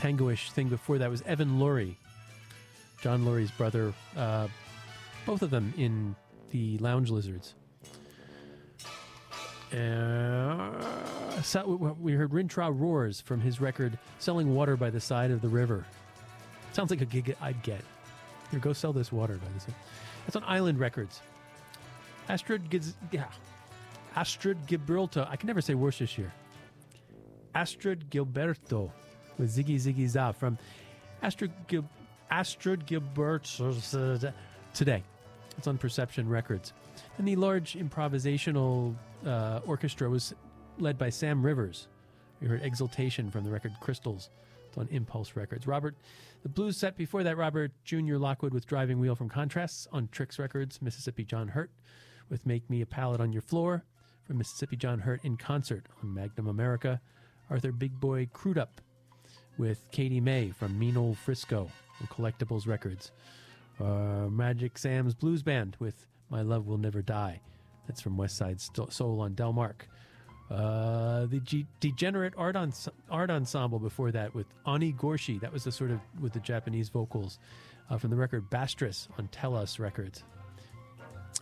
tangoish thing before that was Evan Lurie, John Lurie's brother. Uh, both of them in the Lounge Lizards. Uh, so we heard Rintrah Roars from his record Selling Water by the Side of the River. Sounds like a gig I'd get. Here, go sell this water by the side. That's on Island Records. Astrid Giz- yeah. Astrid Gibraltar. I can never say Worcestershire. Astrid Gilberto with Ziggy Ziggy Za from Astrid Gil- Astrid Gilberto today. It's on Perception Records. And the large improvisational uh, orchestra was led by Sam Rivers. We heard Exultation from the record Crystals. It's on Impulse Records. Robert, the blues set before that, Robert Jr. Lockwood with Driving Wheel from Contrasts on Trix Records. Mississippi John Hurt with Make Me a Pallet on Your Floor from Mississippi John Hurt in concert on Magnum America. Arthur Big Boy Crudup with Katie May from Mean Old Frisco on Collectables Records. Uh, Magic Sam's Blues Band with My Love Will Never Die. That's from West Side Soul on Delmark. Uh, the G- Degenerate Art, Art Ensemble before that with Ani Gorshi. That was the sort of with the Japanese vocals uh, from the record Bastress on Tell Us Records.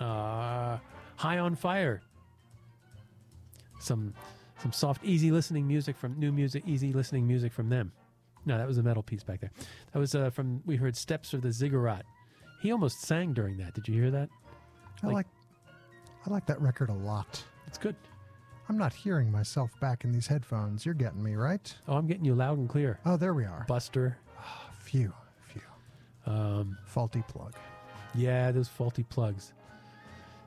Uh, High on Fire. Some some soft, easy listening music from new music, easy listening music from them. No, that was a metal piece back there. That was uh, from we heard Steps of the Ziggurat. He almost sang during that. Did you hear that? I like, I like that record a lot. It's good. I'm not hearing myself back in these headphones. You're getting me, right? Oh, I'm getting you loud and clear. Oh, there we are. Buster. Oh, phew, phew. Um, Faulty plug. Yeah, those faulty plugs.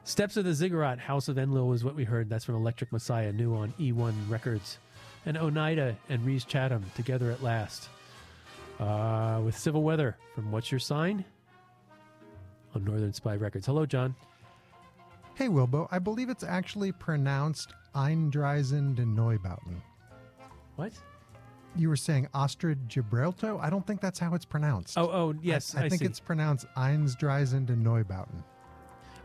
Steps of the Ziggurat, House of Enlil was what we heard. That's from Electric Messiah, new on E1 Records. And Oneida and Rhys Chatham together at last. Uh, with Civil Weather from What's Your Sign? On Northern Spy Records. Hello, John. Hey, Wilbo. I believe it's actually pronounced Eindreisen de Neubauten. What? You were saying Astrid Gibraltar? I don't think that's how it's pronounced. Oh, oh, yes. I, I, I think see. it's pronounced Einsdreisen de Neubauten.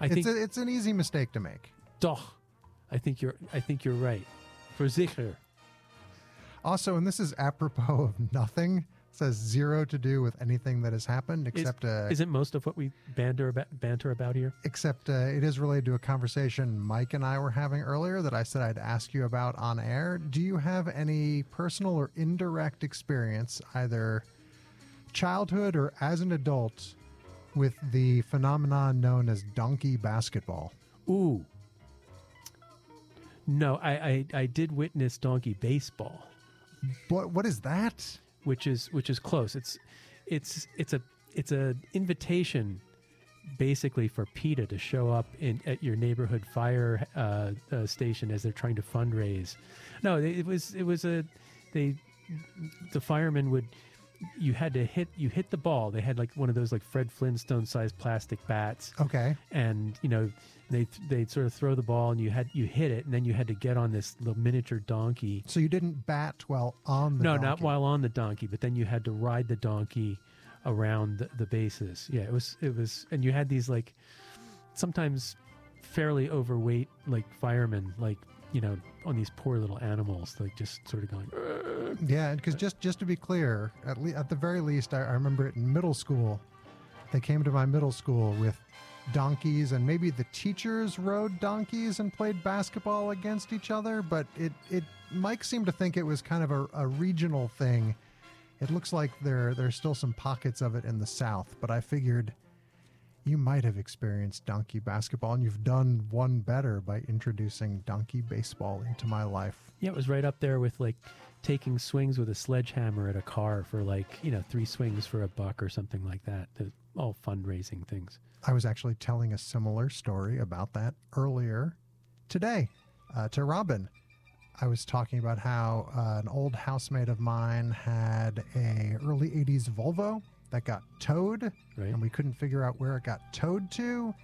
I it's, think a, it's an easy mistake to make. Doch. I think you're. I think you're right. For sicher. Also, and this is apropos of nothing. Says zero to do with anything that has happened, except is, uh, isn't most of what we banter about banter about here? Except uh, it is related to a conversation Mike and I were having earlier that I said I'd ask you about on air. Do you have any personal or indirect experience, either childhood or as an adult, with the phenomenon known as donkey basketball? Ooh. No, I, I, I did witness donkey baseball. What what is that? Which is which is close. It's it's it's a it's a invitation basically for PETA to show up in at your neighborhood fire uh, uh, station as they're trying to fundraise. No, it was it was a they the firemen would you had to hit you hit the ball. They had like one of those like Fred Flintstone sized plastic bats. Okay. And you know they they'd sort of throw the ball and you had you hit it and then you had to get on this little miniature donkey. So you didn't bat while on the no, donkey. not while on the donkey, but then you had to ride the donkey around the, the bases. Yeah, it was it was, and you had these like sometimes fairly overweight like firemen, like you know, on these poor little animals, like just sort of going. Yeah, because just just to be clear, at le- at the very least, I, I remember it in middle school. They came to my middle school with donkeys, and maybe the teachers rode donkeys and played basketball against each other. But it it Mike seemed to think it was kind of a, a regional thing. It looks like there there's still some pockets of it in the South, but I figured you might have experienced donkey basketball, and you've done one better by introducing donkey baseball into my life. Yeah, it was right up there with like taking swings with a sledgehammer at a car for like you know three swings for a buck or something like that. All fundraising things. I was actually telling a similar story about that earlier today uh, to Robin. I was talking about how uh, an old housemate of mine had a early 80s Volvo that got towed Right. and we couldn't figure out where it got towed to.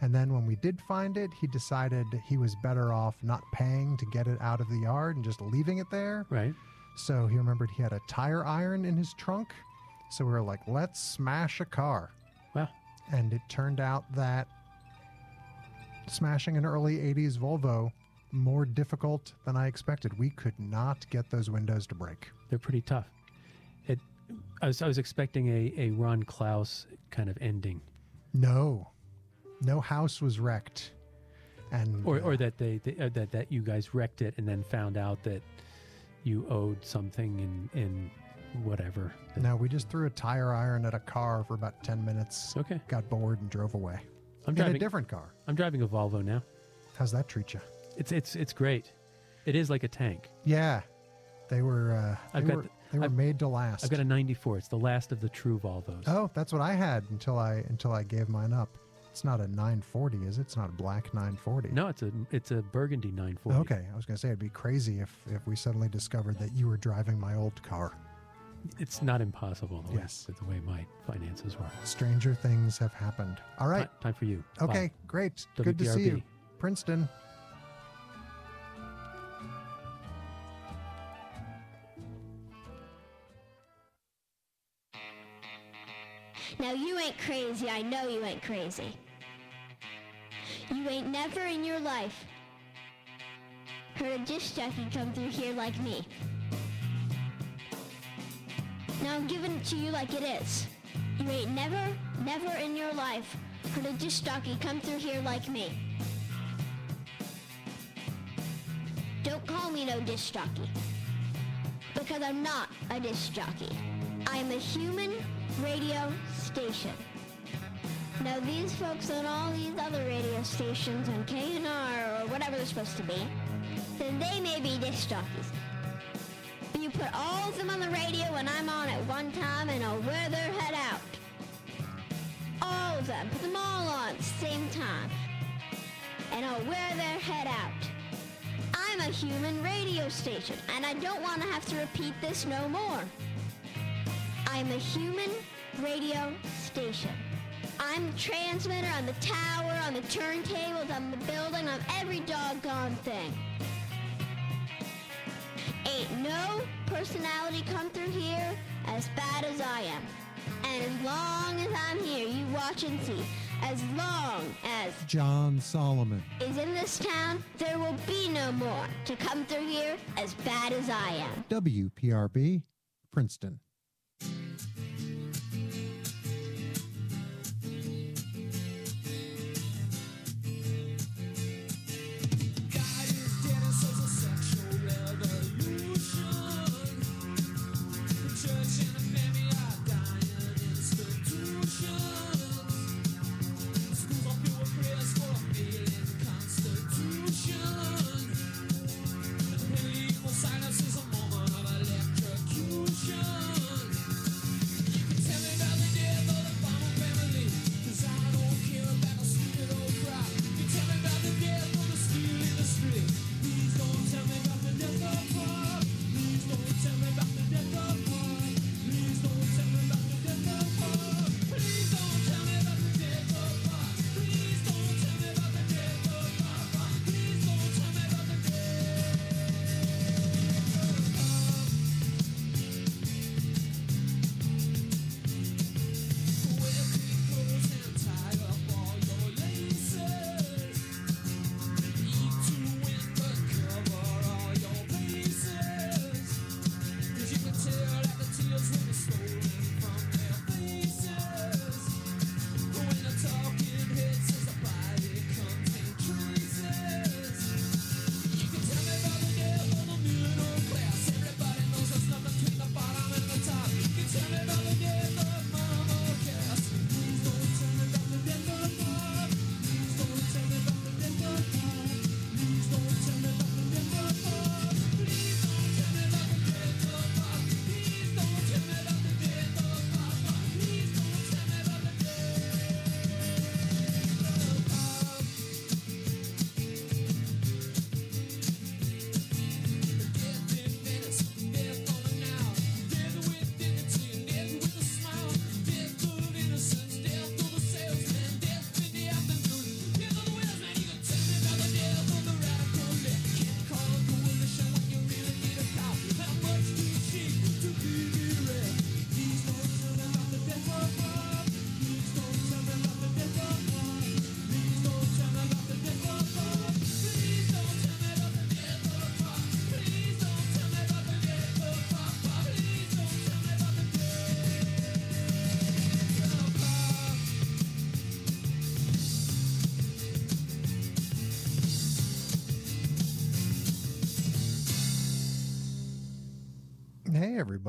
And then when we did find it, he decided he was better off not paying to get it out of the yard and just leaving it there. Right. So he remembered he had a tire iron in his trunk. So we were like, let's smash a car. Wow. And it turned out that smashing an early 80s Volvo more difficult than I expected. We could not get those windows to break. They're pretty tough. I was I was expecting a, a Ron Klaus kind of ending, No, no house was wrecked, and or uh, or that they, they uh, that that you guys wrecked it and then found out that you owed something in in whatever. no, we just threw a tire iron at a car for about ten minutes. Okay, Got bored and drove away I'm in driving. a different car. I'm driving a Volvo now. How's that treat you? It's it's it's great. It is like a tank. Yeah, they were. Uh, I've got were, the- they were I've- made to last. I've got a '94. It's the last of the true Volvos. Oh, that's what I had until I until I gave mine up. It's not a 940, is it? It's not a black 940. No, it's a it's a Burgundy 940. Okay, I was gonna say it'd be crazy if if we suddenly discovered that you were driving my old car. It's not impossible the way, Yes. the way my finances work. Stranger things have happened. All right. Ti- time for you. Okay, Bob. great. Good to see you. Princeton. Crazy. I know you ain't crazy. You ain't never in your life heard a disc jockey come through here like me. Now I'm giving it to you like it is. You ain't never, never in your life heard a disc jockey come through here like me. Don't call me no disc jockey. Because I'm not a disc jockey. I'm a human radio station. Now these folks on all these other radio stations on KNR or whatever they're supposed to be, then they may be disc jockeys. You put all of them on the radio and I'm on at one time and I'll wear their head out. All of them. Put them all on at the same time. And I'll wear their head out. I'm a human radio station and I don't want to have to repeat this no more. I'm a human radio station. I'm the transmitter, I'm the tower, I'm the turntables, I'm the building, I'm every doggone thing. Ain't no personality come through here as bad as I am. And as long as I'm here, you watch and see. As long as John Solomon. is in this town, there will be no more to come through here as bad as I am. WPRB, Princeton.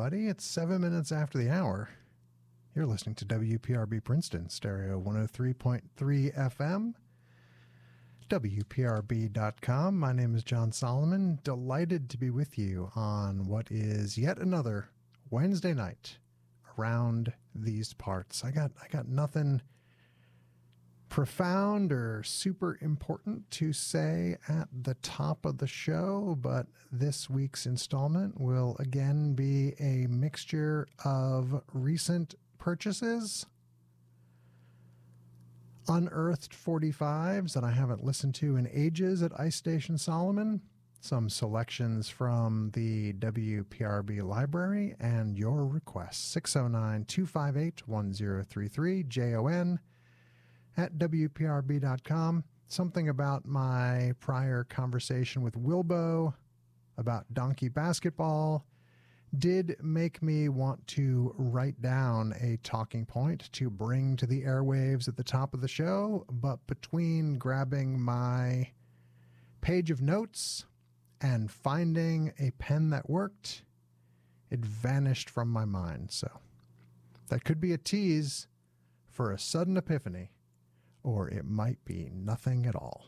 Everybody. It's seven minutes after the hour. You're listening to WPRB Princeton, stereo 103.3 FM, WPRB.com. My name is John Solomon. Delighted to be with you on what is yet another Wednesday night around these parts. I got I got nothing profound or super important to say at the top of the show, but this week's installment will again be a mixture of recent purchases, unearthed 45s that I haven't listened to in ages at Ice Station Solomon, some selections from the WPRB library, and your requests 609 258 1033 JON at WPRB.com. Something about my prior conversation with Wilbo about donkey basketball did make me want to write down a talking point to bring to the airwaves at the top of the show. But between grabbing my page of notes and finding a pen that worked, it vanished from my mind. So that could be a tease for a sudden epiphany or it might be nothing at all.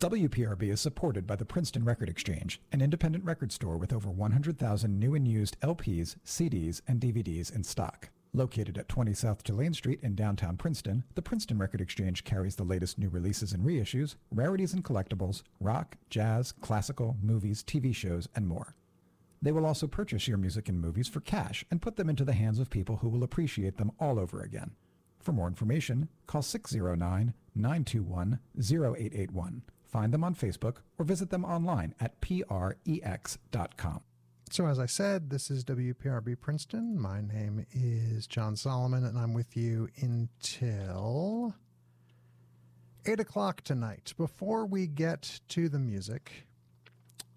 WPRB is supported by the Princeton Record Exchange, an independent record store with over 100,000 new and used LPs, CDs, and DVDs in stock. Located at 20 South Tulane Street in downtown Princeton, the Princeton Record Exchange carries the latest new releases and reissues, rarities and collectibles, rock, jazz, classical, movies, TV shows, and more. They will also purchase your music and movies for cash and put them into the hands of people who will appreciate them all over again. For more information, call 609 921 0881. Find them on Facebook or visit them online at prex.com. So, as I said, this is WPRB Princeton. My name is John Solomon, and I'm with you until 8 o'clock tonight. Before we get to the music,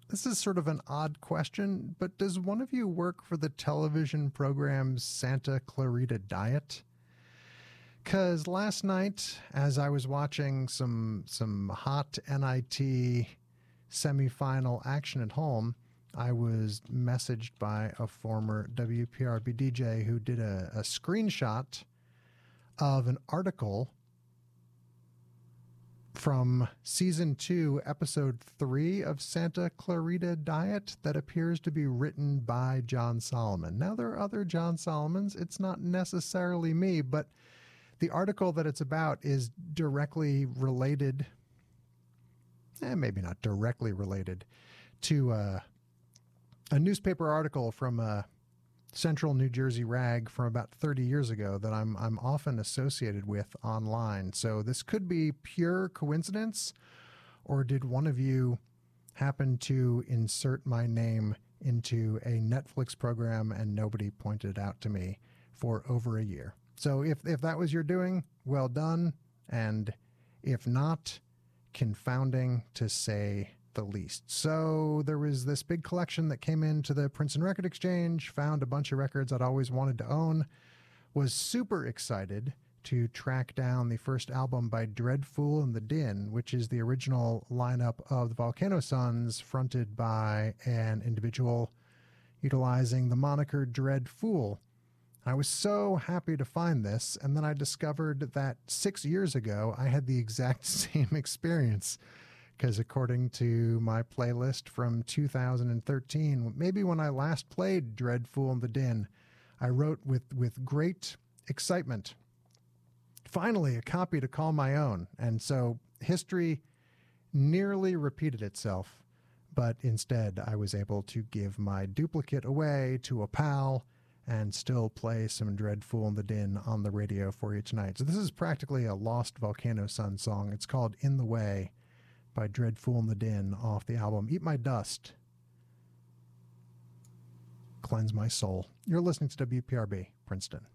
this is sort of an odd question, but does one of you work for the television program Santa Clarita Diet? Because last night, as I was watching some some hot NIT semifinal action at home, I was messaged by a former WPRB DJ who did a, a screenshot of an article from season two, episode three of Santa Clarita Diet that appears to be written by John Solomon. Now, there are other John Solomons. It's not necessarily me, but the article that it's about is directly related, eh, maybe not directly related, to uh, a newspaper article from a central New Jersey rag from about 30 years ago that I'm, I'm often associated with online. So this could be pure coincidence, or did one of you happen to insert my name into a Netflix program and nobody pointed it out to me for over a year? So if if that was your doing, well done. And if not, confounding to say the least. So there was this big collection that came into the Princeton Record Exchange, found a bunch of records I'd always wanted to own, was super excited to track down the first album by Dredd Foole and the Din, which is the original lineup of the Volcano Suns, fronted by an individual utilizing the moniker Dredd Foole. I was so happy to find this, and then I discovered that six years ago I had the exact same experience. Because according to my playlist from 2013, maybe when I last played Dredd Foole and the Din, I wrote with, with great excitement, finally a copy to call my own. And so history nearly repeated itself, but instead I was able to give my duplicate away to a pal and still play some Dredd Foole in the Din on the radio for you tonight. So this is practically a lost Volcano Sun song. It's called In the Way by Dredd Foole in the Din off the album Eat My Dust. Cleanse My Soul. You're listening to WPRB, Princeton.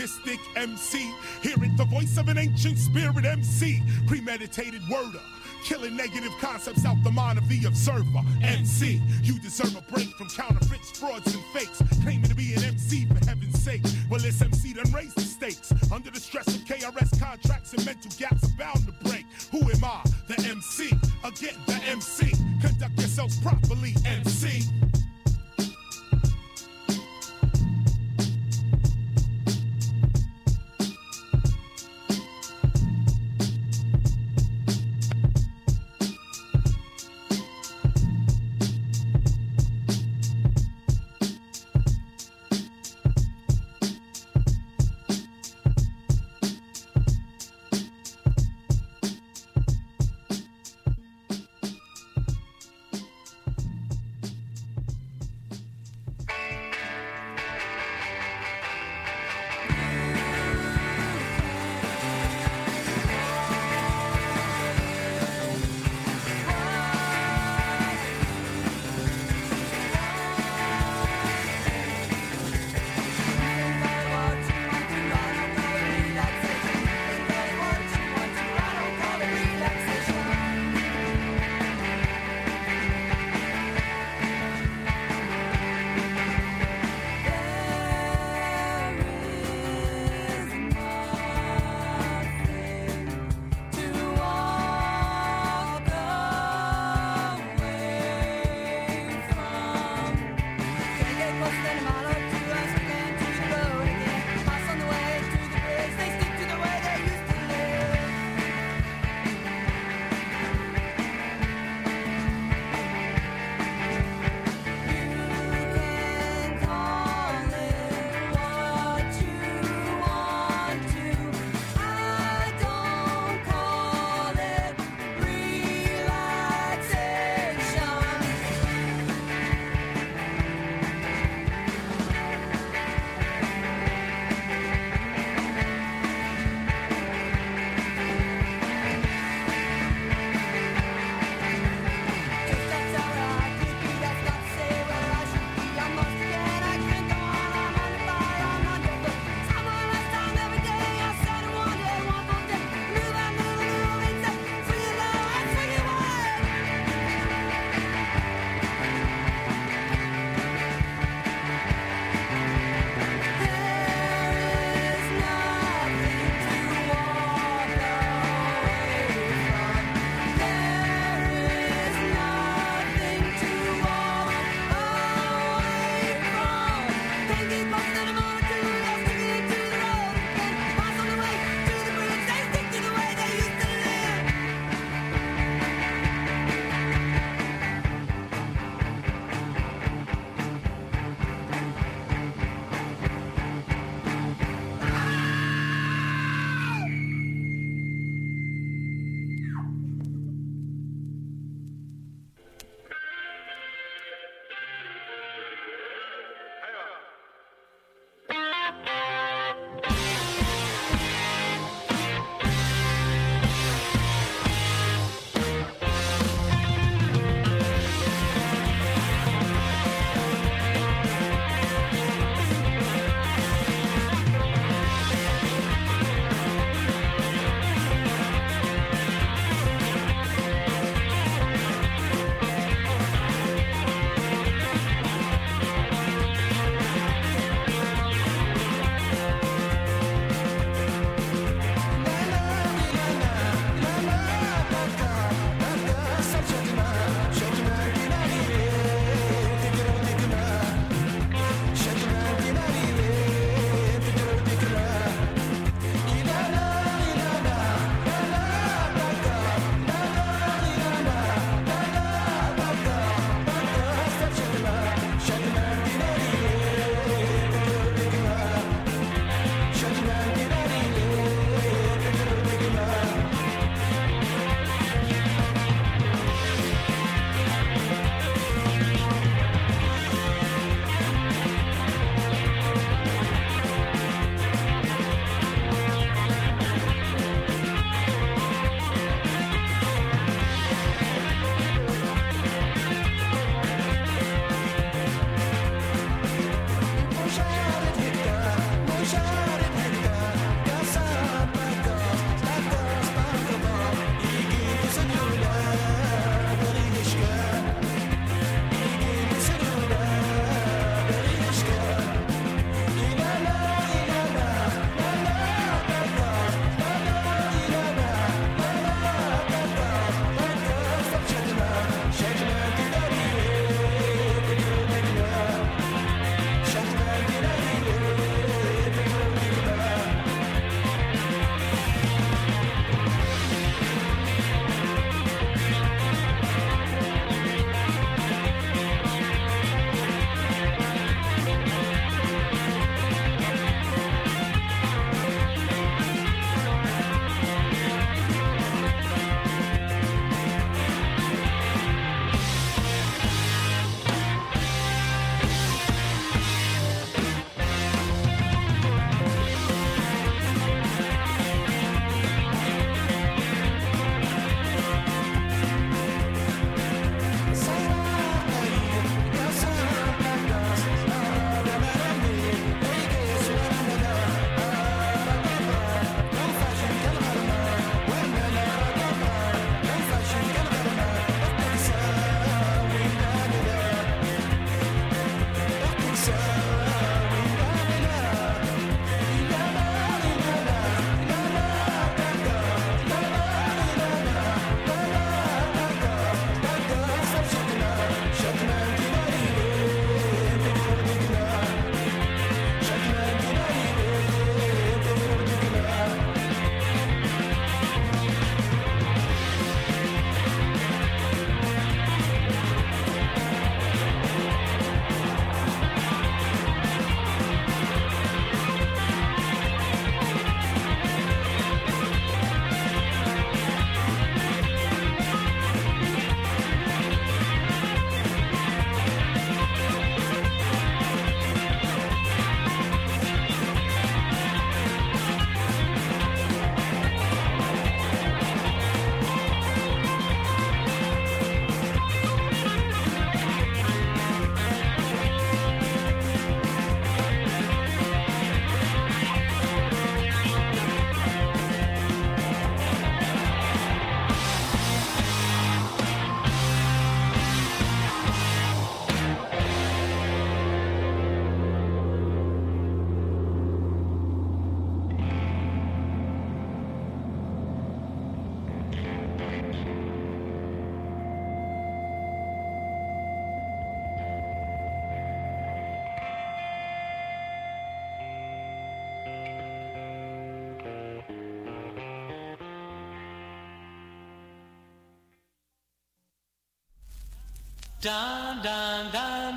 mystic MC. Hearing the voice of an ancient spirit MC. Premeditated worder. Uh, killing negative concepts out the mind of the observer. MC, you Dun dun dun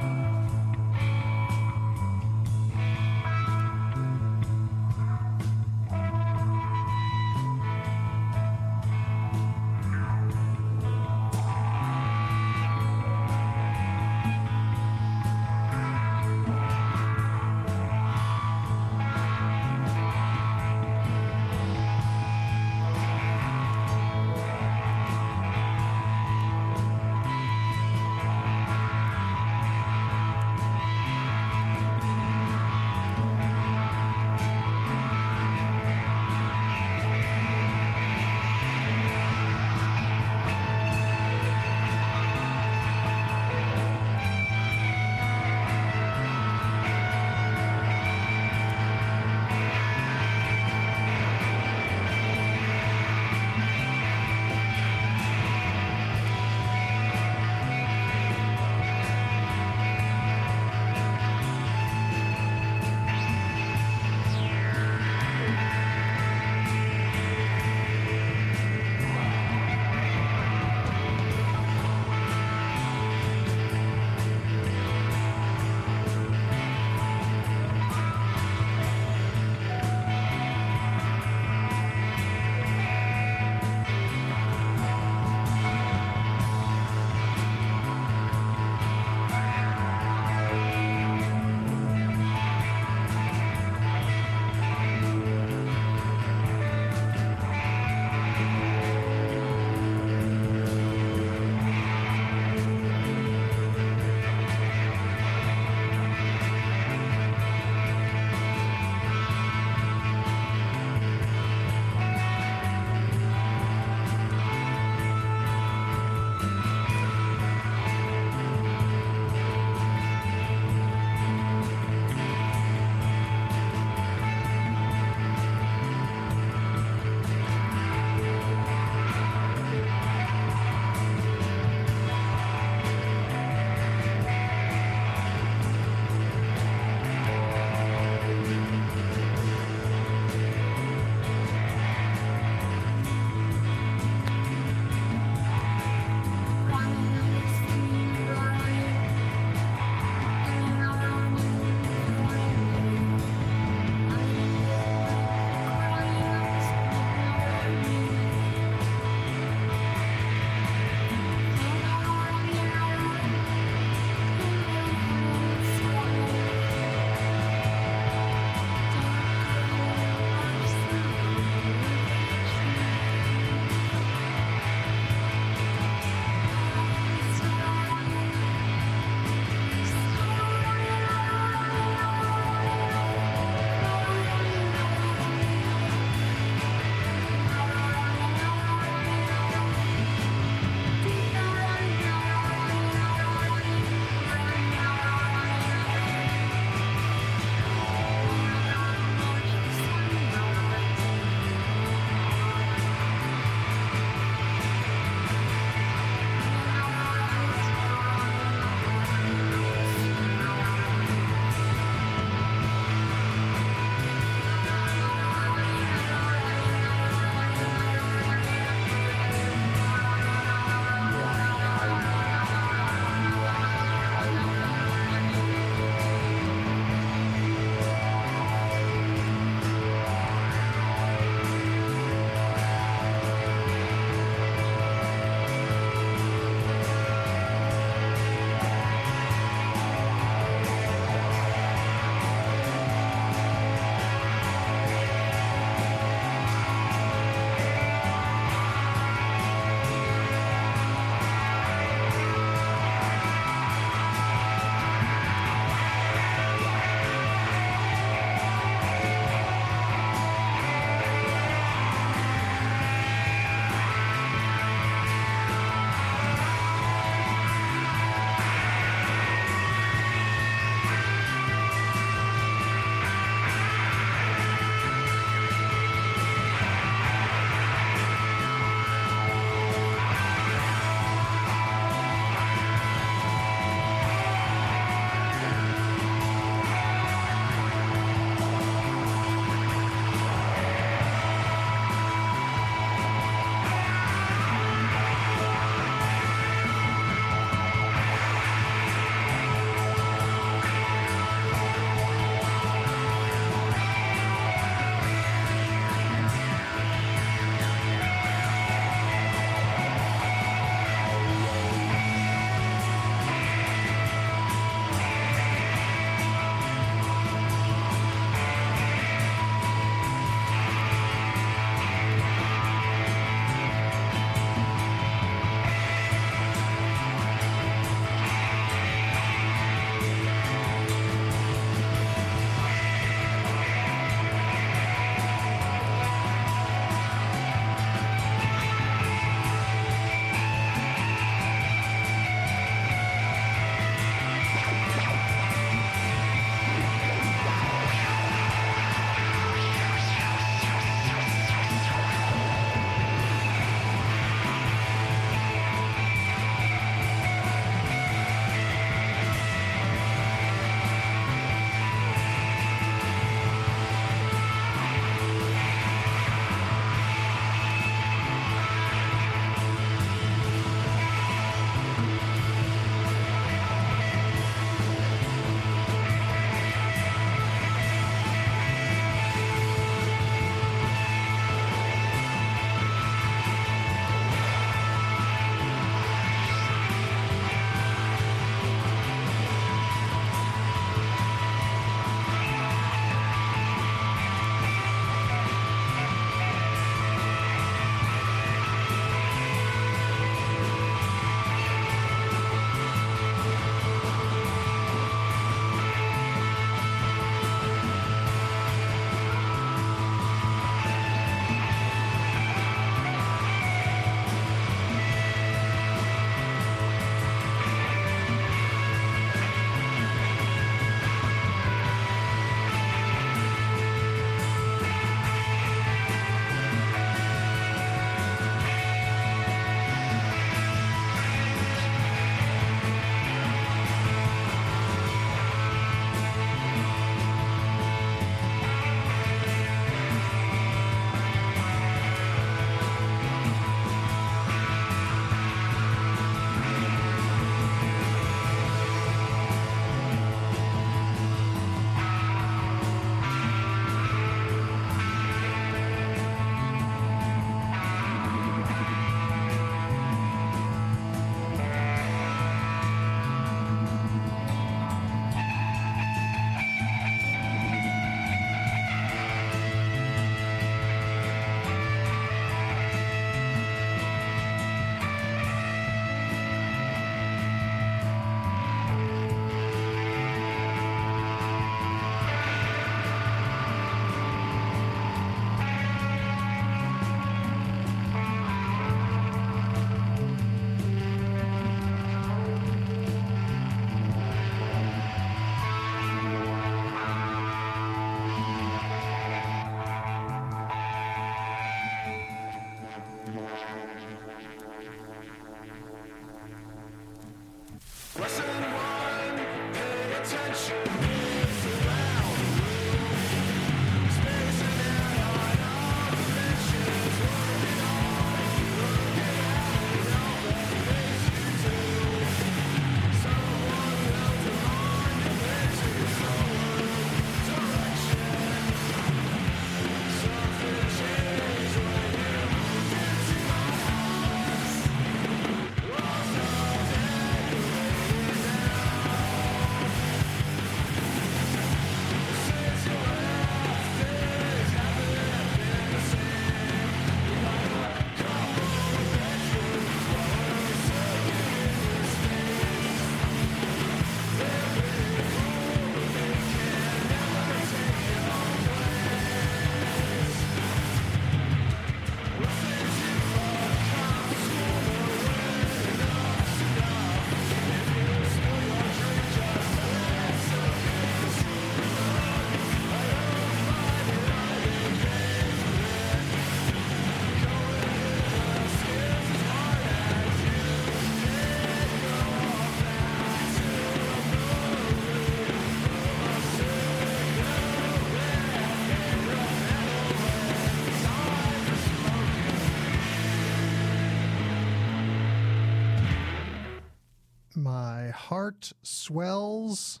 swells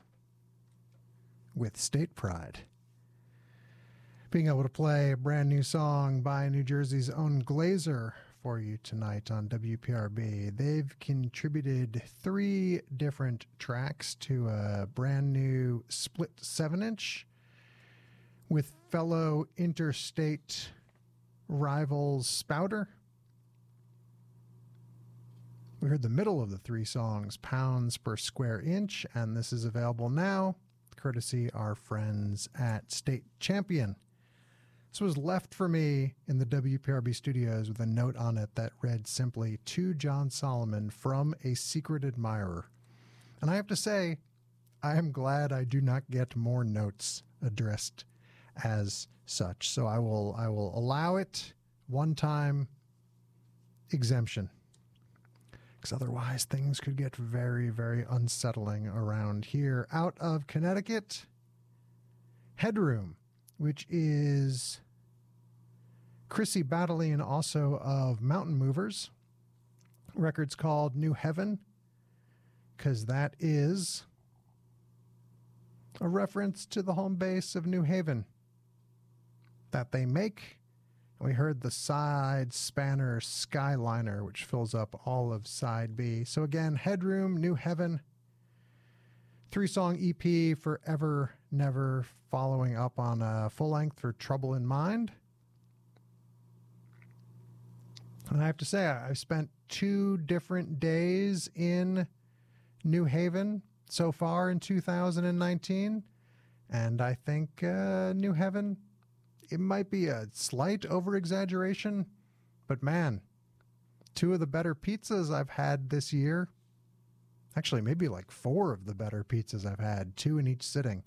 with state pride. Being able to play a brand new song by New Jersey's own Glazer for you tonight on WPRB. They've contributed three different tracks to a brand new split seven inch with fellow interstate rivals Spouter. We heard the middle of the three songs, Pounds Per Square Inch, and this is available now, courtesy our friends at State Champion. This was left for me in the WPRB studios with a note on it that read simply, To Jon Solomon from a secret admirer. And I have to say, I am glad I do not get more notes addressed as such. So I will I will allow it one time exemption because otherwise things could get very, very unsettling around here. Out of Connecticut, Headroom, which is Kryssi Battalene, also of Mountain Movers. Record's called New Heaven, because that is a reference to the home base of New Haven that they make we heard the side spanner Skyliner, which fills up all of side B. So again, Headroom, New Heaven, three song EP, Forever Never, following up on a full length for Trouble in Mind. And I have to say, I've spent two different days in New Haven so far in 2019. And I think uh, New Haven it might be a slight over exaggeration, but man, two of the better pizzas I've had this year. Actually, maybe like four of the better pizzas I've had, two in each sitting.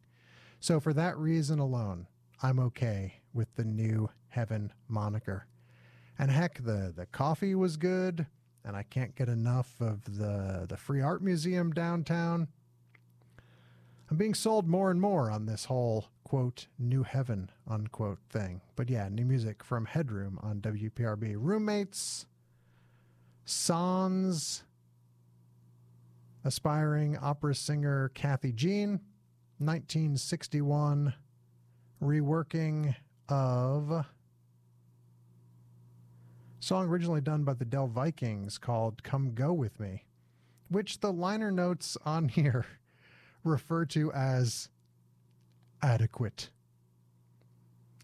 So, for that reason alone, I'm okay with the new Heaven moniker. And heck, the, the coffee was good, and I can't get enough of the, the Free Art Museum downtown. I'm being sold more and more on this whole quote new heaven unquote thing. But yeah, new music from Headroom on WPRB. Roommates, Sans, aspiring opera singer Cathy Jean, 1961 reworking of song originally done by the Del Vikings called Come Go With Me, which the liner notes on here refer to as adequate.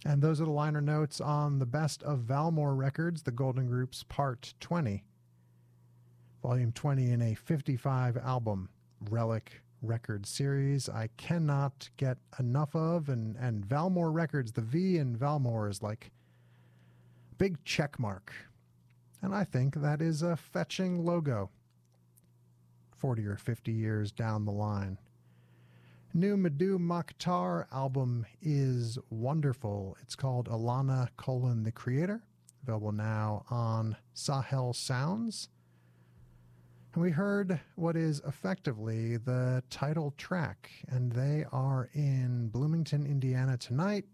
And those are the liner notes on the best of Valmor records, the Golden Groups Part 20, Volume 20 in a 55 album relic record series. I cannot get enough of, and, and Valmor Records, the V in Valmor is like big check mark. And I think that is a fetching logo 40 or 50 years down the line. New Mdou Moctar album is wonderful. It's called Ilana colon the Creator, available now on Sahel Sounds. And we heard what is effectively the title track, and they are in Bloomington, Indiana tonight,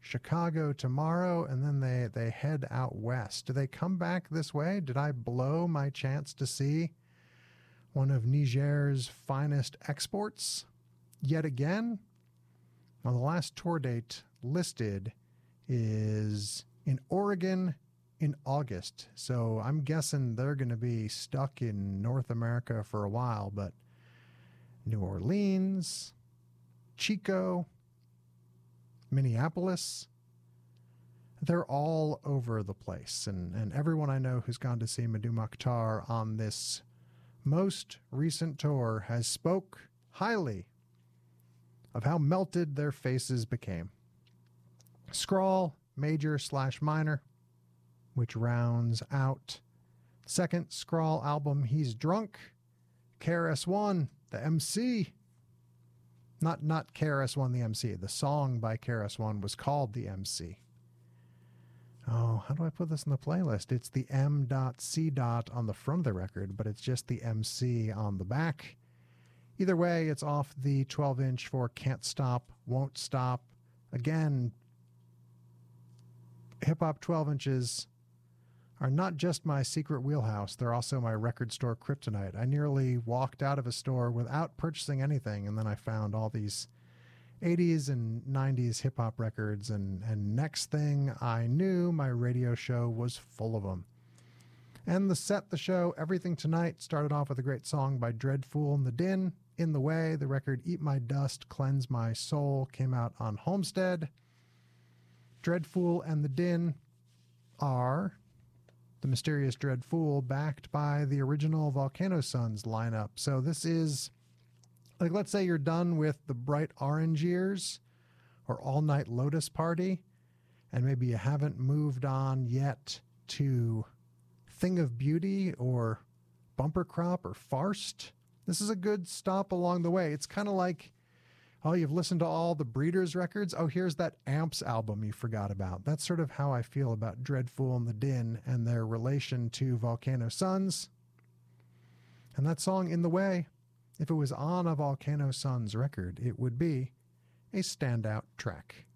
Chicago tomorrow, and then they, they head out west. Do they come back this way? Did I blow my chance to see one of Niger's finest exports yet again? Well, the last tour date listed is in Oregon in August. So I'm guessing they're going to be stuck in North America for a while, but New Orleans, Chico, Minneapolis, they're all over the place. And, and everyone I know who's gone to see Mdou Moctar on this most recent tour has spoke highly of how melted their faces became. Scrawl, major slash minor, which rounds out second Scrawl album, He's Drunk, KRS-One, the MC. Not not KRS-One, the MC. The song by KRS-One was called the MC. Oh, how do I put this in the playlist? It's the M dot C dot on the front of the record, but it's just the MC on the back. Either way, it's off the 12 inch for Can't Stop, Won't Stop. Again, hip hop 12 inches are not just my secret wheelhouse, they're also my record store kryptonite. I nearly walked out of a store without purchasing anything, and then I found all these 80s and 90s hip hop records, and, and next thing I knew, my radio show was full of them. And the set, the show, everything tonight started off with a great song by Dredd Foole and the Din. In the Way, the record Eat My Dust, Cleanse My Soul came out on Homestead. Dredd Foole and the Din are the mysterious Dredd Foole, backed by the original Volcano Suns lineup. So this is like let's say you're done with the bright orange years or all night lotus party and maybe you haven't moved on yet to thing of beauty or bumper crop or farced this is a good stop along the way it's kind of like oh you've listened to all the breeders records oh here's that amps album you forgot about that's sort of how i feel about Dredd Foole and the din and their relation to volcano suns and that song in the way if it was on a Volcano Suns record, it would be a standout track.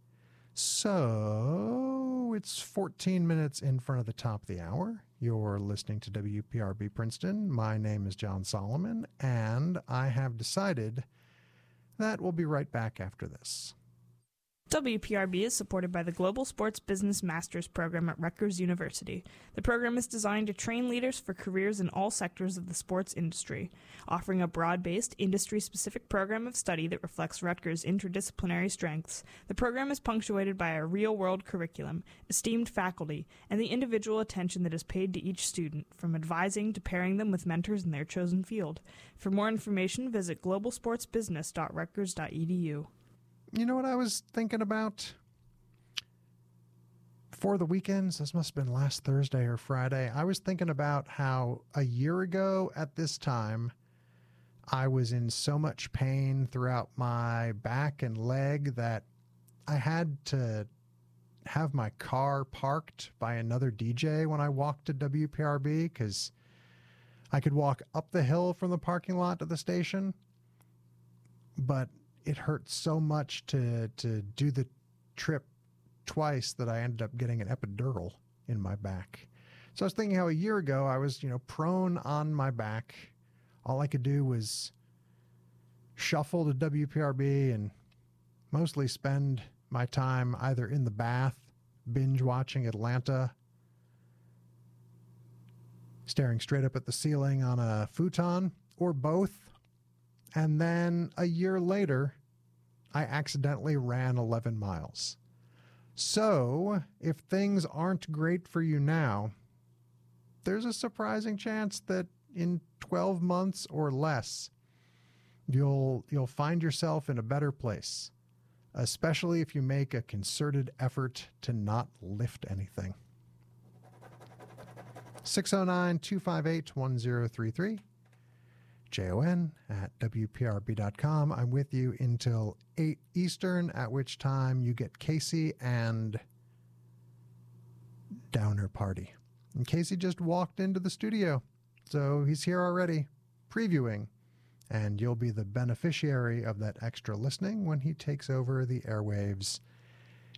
So it's 14 minutes in front of the top of the hour. You're listening to WPRB Princeton. My name is Jon Solomon, and I have decided that we'll be right back after this. WPRB is supported by the Global Sports Business Masters program at Rutgers University. The program is designed to train leaders for careers in all sectors of the sports industry, offering a broad based, industry specific program of study that reflects Rutgers' interdisciplinary strengths. The program is punctuated by a real world curriculum, esteemed faculty, and the individual attention that is paid to each student, from advising to pairing them with mentors in their chosen field. For more information, visit globalsportsbusiness.rutgers.edu. You know what I was thinking about? For the weekends, this must have been last Thursday or Friday. I was thinking about how a year ago at this time, I was in so much pain throughout my back and leg that I had to have my car parked by another DJ when I walked to WPRB because I could walk up the hill from the parking lot to the station, but it hurt so much to to do the trip twice that I ended up getting an epidural in my back. So I was thinking how a year ago I was, you know, prone on my back. All I could do was shuffle to WPRB and mostly spend my time either in the bath, binge watching Atlanta, staring straight up at the ceiling on a futon, or both. And then a year later, I accidentally ran 11 miles. So, if things aren't great for you now, there's a surprising chance that in 12 months or less, you'll you'll find yourself in a better place, especially if you make a concerted effort to not lift anything. 609 258 1033. J-O-N at WPRB.com. I'm with you until 8 Eastern, at which time you get Casey and Downer Party. And Casey just walked into the studio, so he's here already. previewing, and you'll be the beneficiary of that extra listening when he takes over the airwaves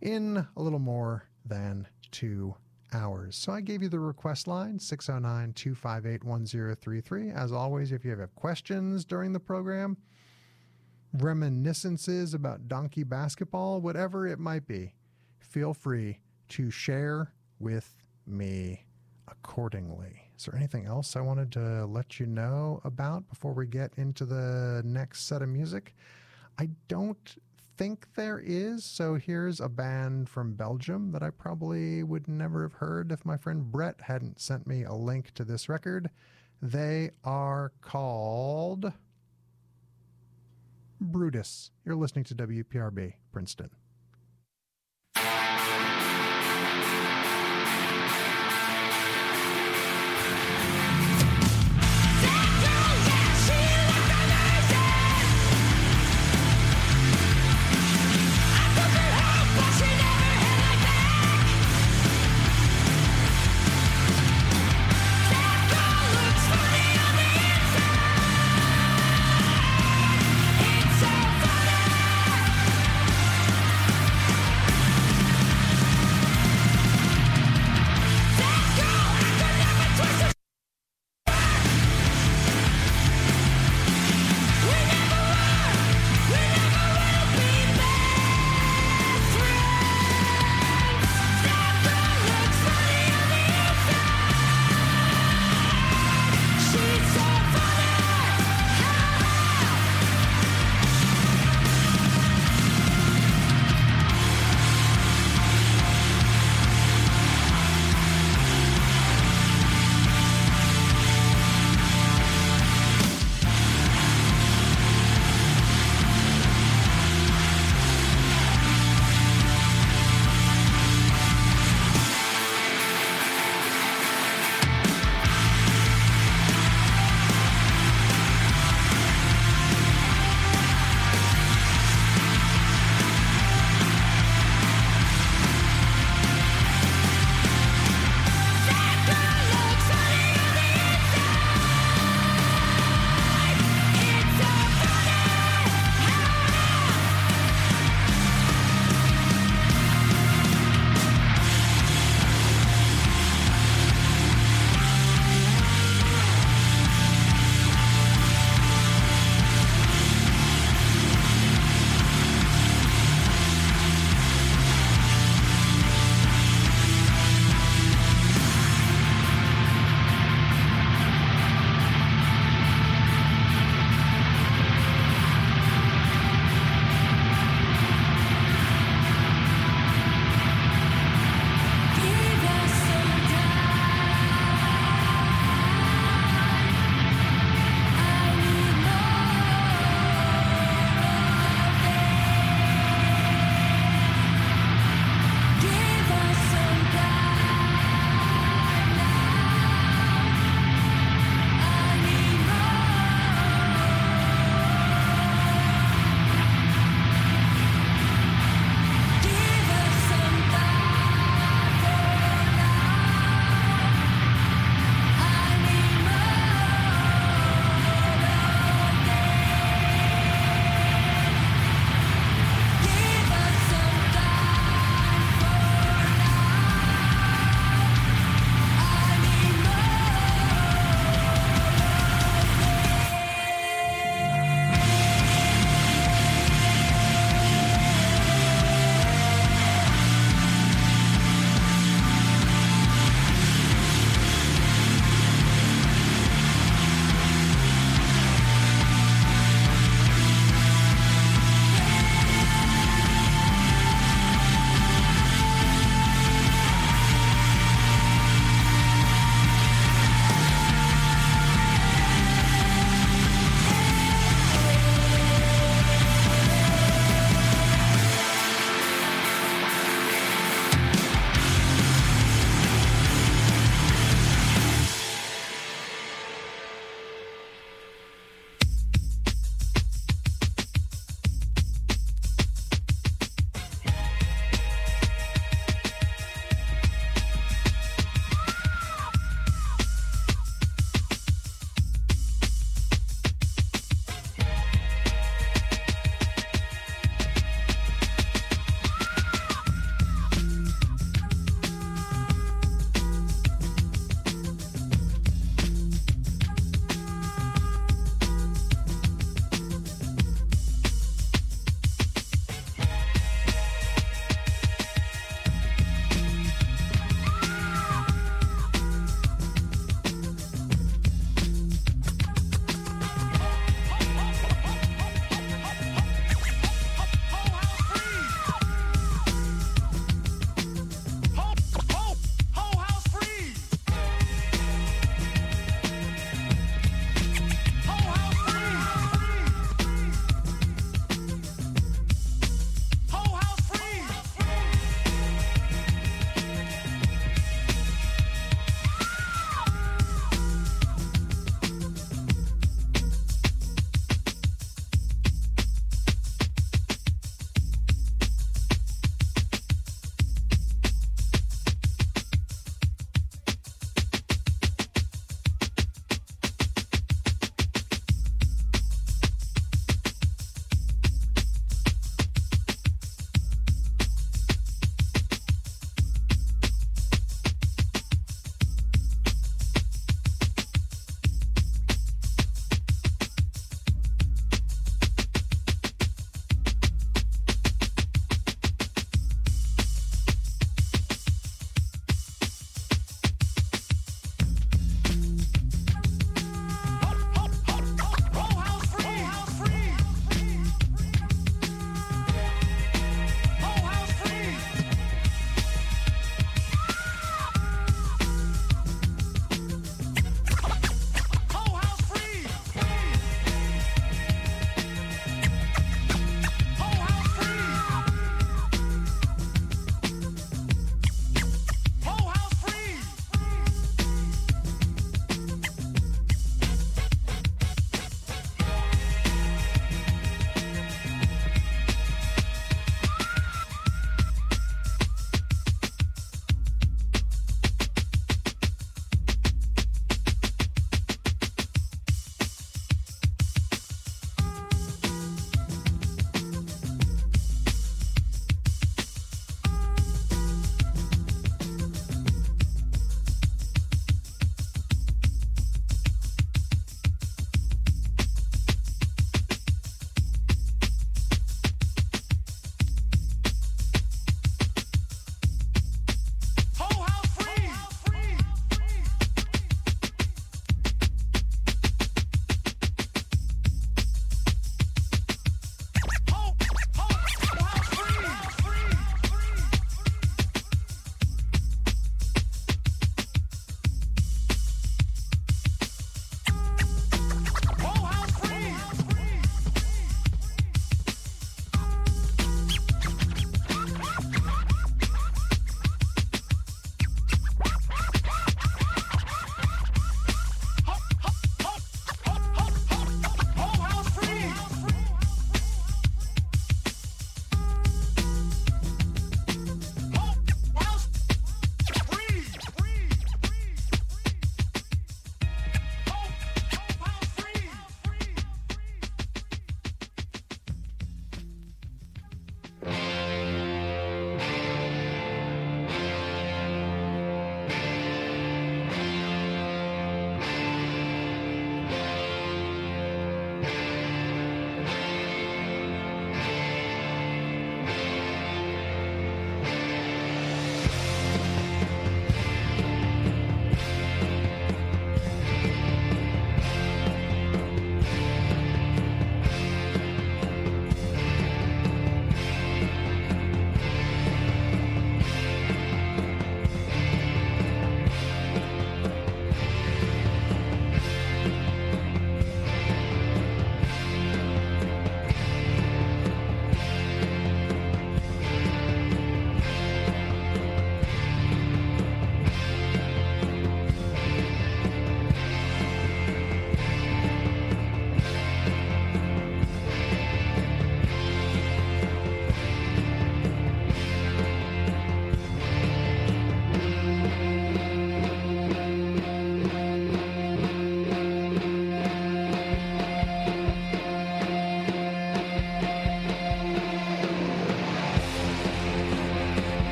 in a little more than two hours. So I gave you the request line, 609 258 1033. As always, if you have questions during the program, reminiscences about donkey basketball, whatever it might be, feel free to share with me accordingly. Is there anything else I wanted to let you know about before we get into the next set of music? I don't think there is. So here's a band from Belgium that I probably would never have heard if my friend Brett hadn't sent me a link to this record. They are called Brutus. You're listening to WPRB Princeton.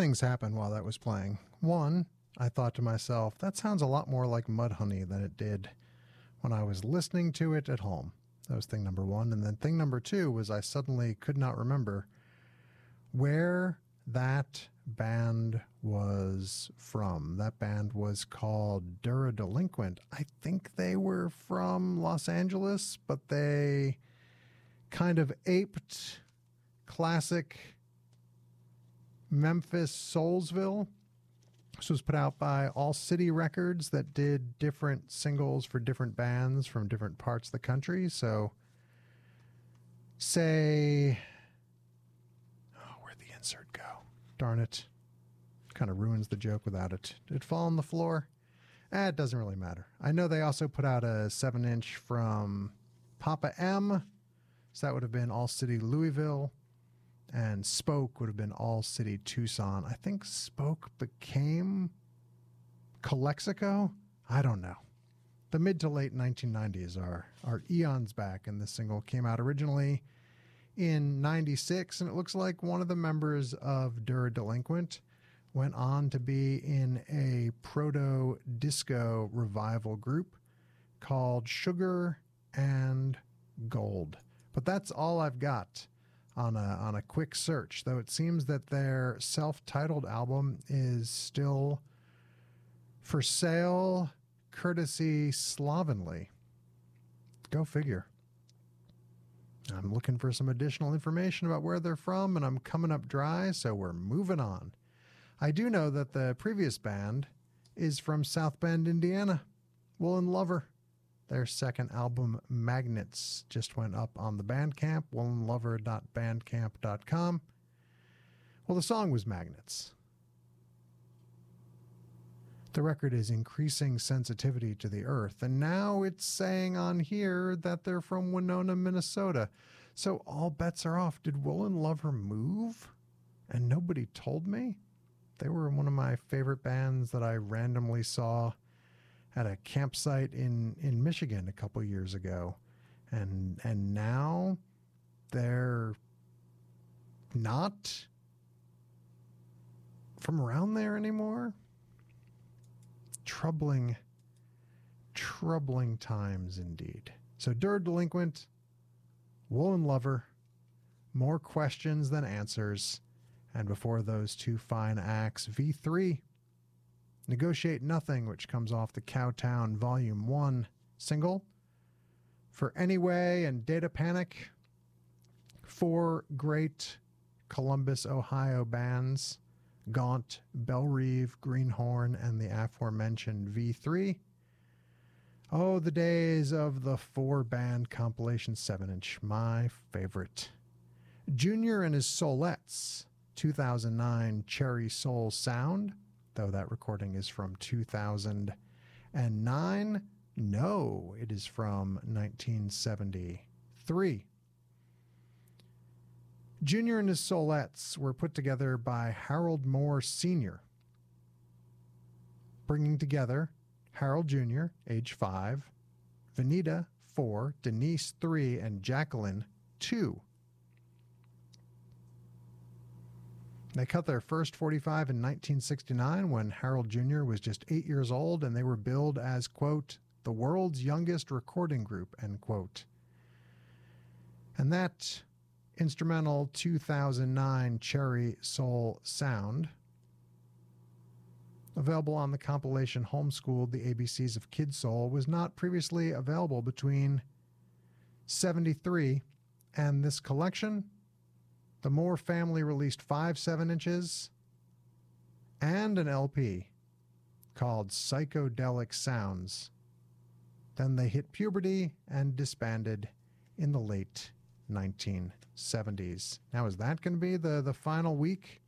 Things happened while that was playing. One, I thought to myself, that sounds a lot more like Mudhoney than it did when I was listening to it at home. That was thing number one. And then thing number two was I suddenly could not remember where that band was from. That band was called Dura Delinquent. I think they were from Los Angeles, but they kind of aped classic Memphis Soulsville. This was put out by All City Records that did different singles for different bands from different parts of the country. So, say, oh, where'd the insert go? Darn it. Kind of ruins the joke without it. Did it fall on the floor? Eh, it doesn't really matter. I know they also put out a 7 inch from Papa M. So that would have been All City Louisville and Spoke would have been All City Tucson. I think Spoke became Calexico. I don't know. The mid to late 1990s are are eons back, and this single came out originally in 96 and it looks like one of the members of Dura Delinquent went on to be in a proto disco revival group called Sugar and Gold. But that's all I've got on a on a quick search. Though it seems that their self-titled album is still for sale, courtesy Slovenly. Go figure. I'm looking for some additional information about where they're from, and I'm coming up dry, so we're moving on. I do know that the previous band is from South Bend, Indiana. Woolen Lover. Their second album, Magnets, just went up on the Bandcamp, woolenlover.bandcamp.com. Well, the song was Magnets. The record is increasing sensitivity to the earth, and now it's saying on here that they're from Winona, Minnesota. So all bets are off. Did Woolen Lover move? And nobody told me? They were one of my favorite bands that I randomly saw at a campsite in, in Michigan a couple years ago. And and now they're not from around there anymore troubling, troubling times indeed. So, Dura Delinquent, Woolen Lover, more questions than answers. And before those two fine acts, V3, Negotiate Nothing, which comes off the Cowtown Volume 1 single. For Anyway and Data Panic, four great Columbus, Ohio bands Gaunt, Bellreeve, Greenhorn, and the aforementioned V3. Oh, the days of the four band compilation 7 inch, my favorite. Junior and his Soulettes, 2009 Cherry Soul Sound, though that recording is from 2009. No, it is from 1973. Junior and his Soulettes were put together by Harold Moore Sr., bringing together Harold Jr., age 5, Vanita, 4, Denise, 3, and Jacqueline, 2. They cut their first 45 in 1969 when Harold Jr. was just 8 years old and they were billed as, quote, the world's youngest recording group, end quote. And that instrumental 2009 Cherry Soul Sound. Available on the compilation Homeschooled The ABCs of Kid Soul was not previously available between 73 and this collection. The Moore family released five 7 inches and an LP called Psychedelic Sounds. Then they hit puberty and disbanded in the late 1970s. Now, is that going to be the, the final week?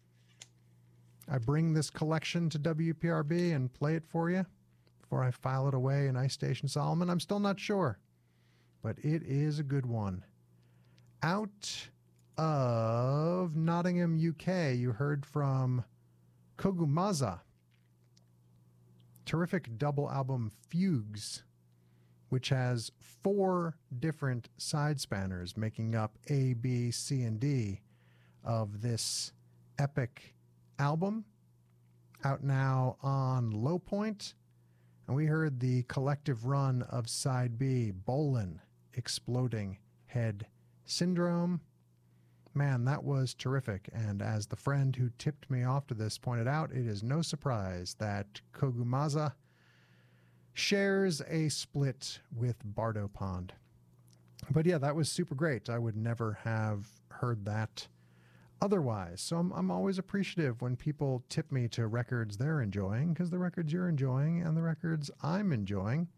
I bring this collection to WPRB and play it for you before I file it away in Ice Station Solomon? I'm still not sure, but it is a good one. Out of Nottingham, UK, you heard from Kogumaza. Terrific double album Fugues which has four different side spanners making up A, B, C, and D of this epic album, out now on Low Point. And we heard the collective run of side B, Bolin, Exploding Head Syndrome. Man, that was terrific. And as the friend who tipped me off to this pointed out, it is no surprise that Kogumaza shares a split with Bardo Pond. But yeah, that was super great. I would never have heard that otherwise. So I'm, I'm always appreciative when people tip me to records they're enjoying because the records you're enjoying and the records I'm enjoying,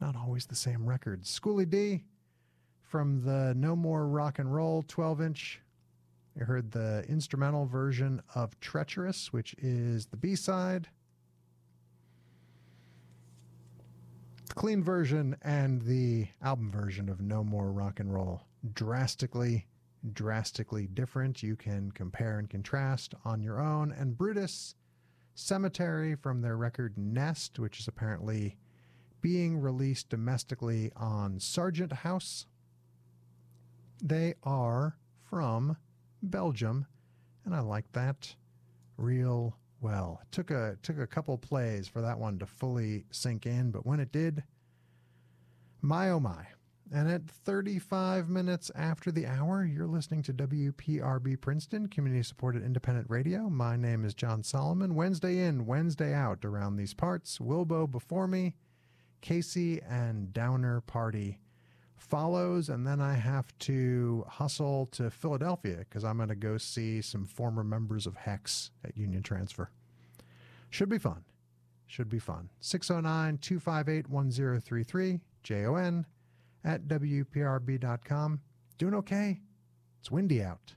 not always the same records. Schoolly D from the No More Rock and Roll 12 inch. You heard the instrumental version of Treacherous, which is the B side. The clean version and the album version of No More Rock and Roll. Drastically, drastically different. You can compare and contrast on your own. And Brutus Cemetery from their record Nest, which is apparently being released domestically on Sargent House. They are from Belgium, and I like that real well. It took a took a couple plays for that one to fully sink in, but when it did, my oh my. And at 35 minutes after the hour, you're listening to WPRB Princeton, community supported independent radio. My name is Jon Solomon. Wednesday in, Wednesday out around these parts. Wilbo before me, Casey and Downer Party follows, and then I have to hustle to Philadelphia because I'm going to go see some former members of Hex at Union Transfer. Should be fun. Should be fun. 609 258 1033, J O N, at WPRB.com. Doing okay? It's windy out.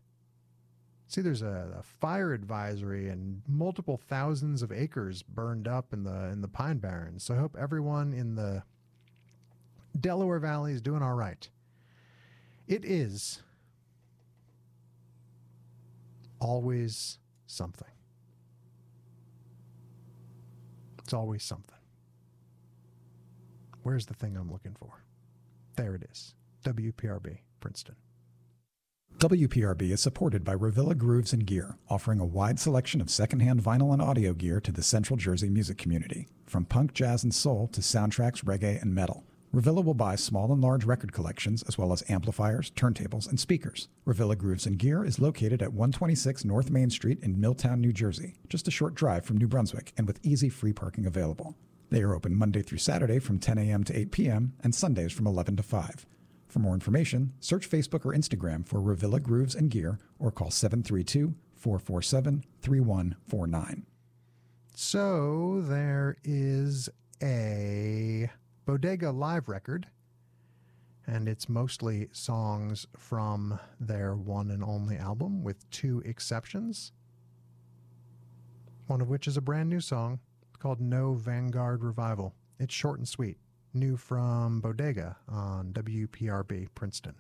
See, there's a, a, fire advisory and multiple thousands of acres burned up in the in the Pine Barrens. So I hope everyone in the Delaware Valley is doing all right. It is always something. It's always something. Where's the thing I'm looking for? There it is. WPRB, Princeton. WPRB is supported by Revilla Grooves and Gear, offering a wide selection of secondhand vinyl and audio gear to the Central Jersey music community, from punk, jazz, and soul to soundtracks, reggae, and metal. Revilla will buy small and large record collections as well as amplifiers, turntables, and speakers. Revilla Grooves and Gear is located at 126 North Main Street in Milltown, New Jersey, just a short drive from New Brunswick and with easy free parking available. They are open Monday through Saturday from 10 a.m. to 8 p.m. and Sundays from 11 to 5. For more information, search Facebook or Instagram for Revilla Grooves and Gear or call 732 447 3149. So there is a Bodega live record, and it's mostly songs from their one and only album, with two exceptions. One of which is a brand new song called No Vanguard Revival. It's short and sweet. New from Bodega on WPRB Princeton.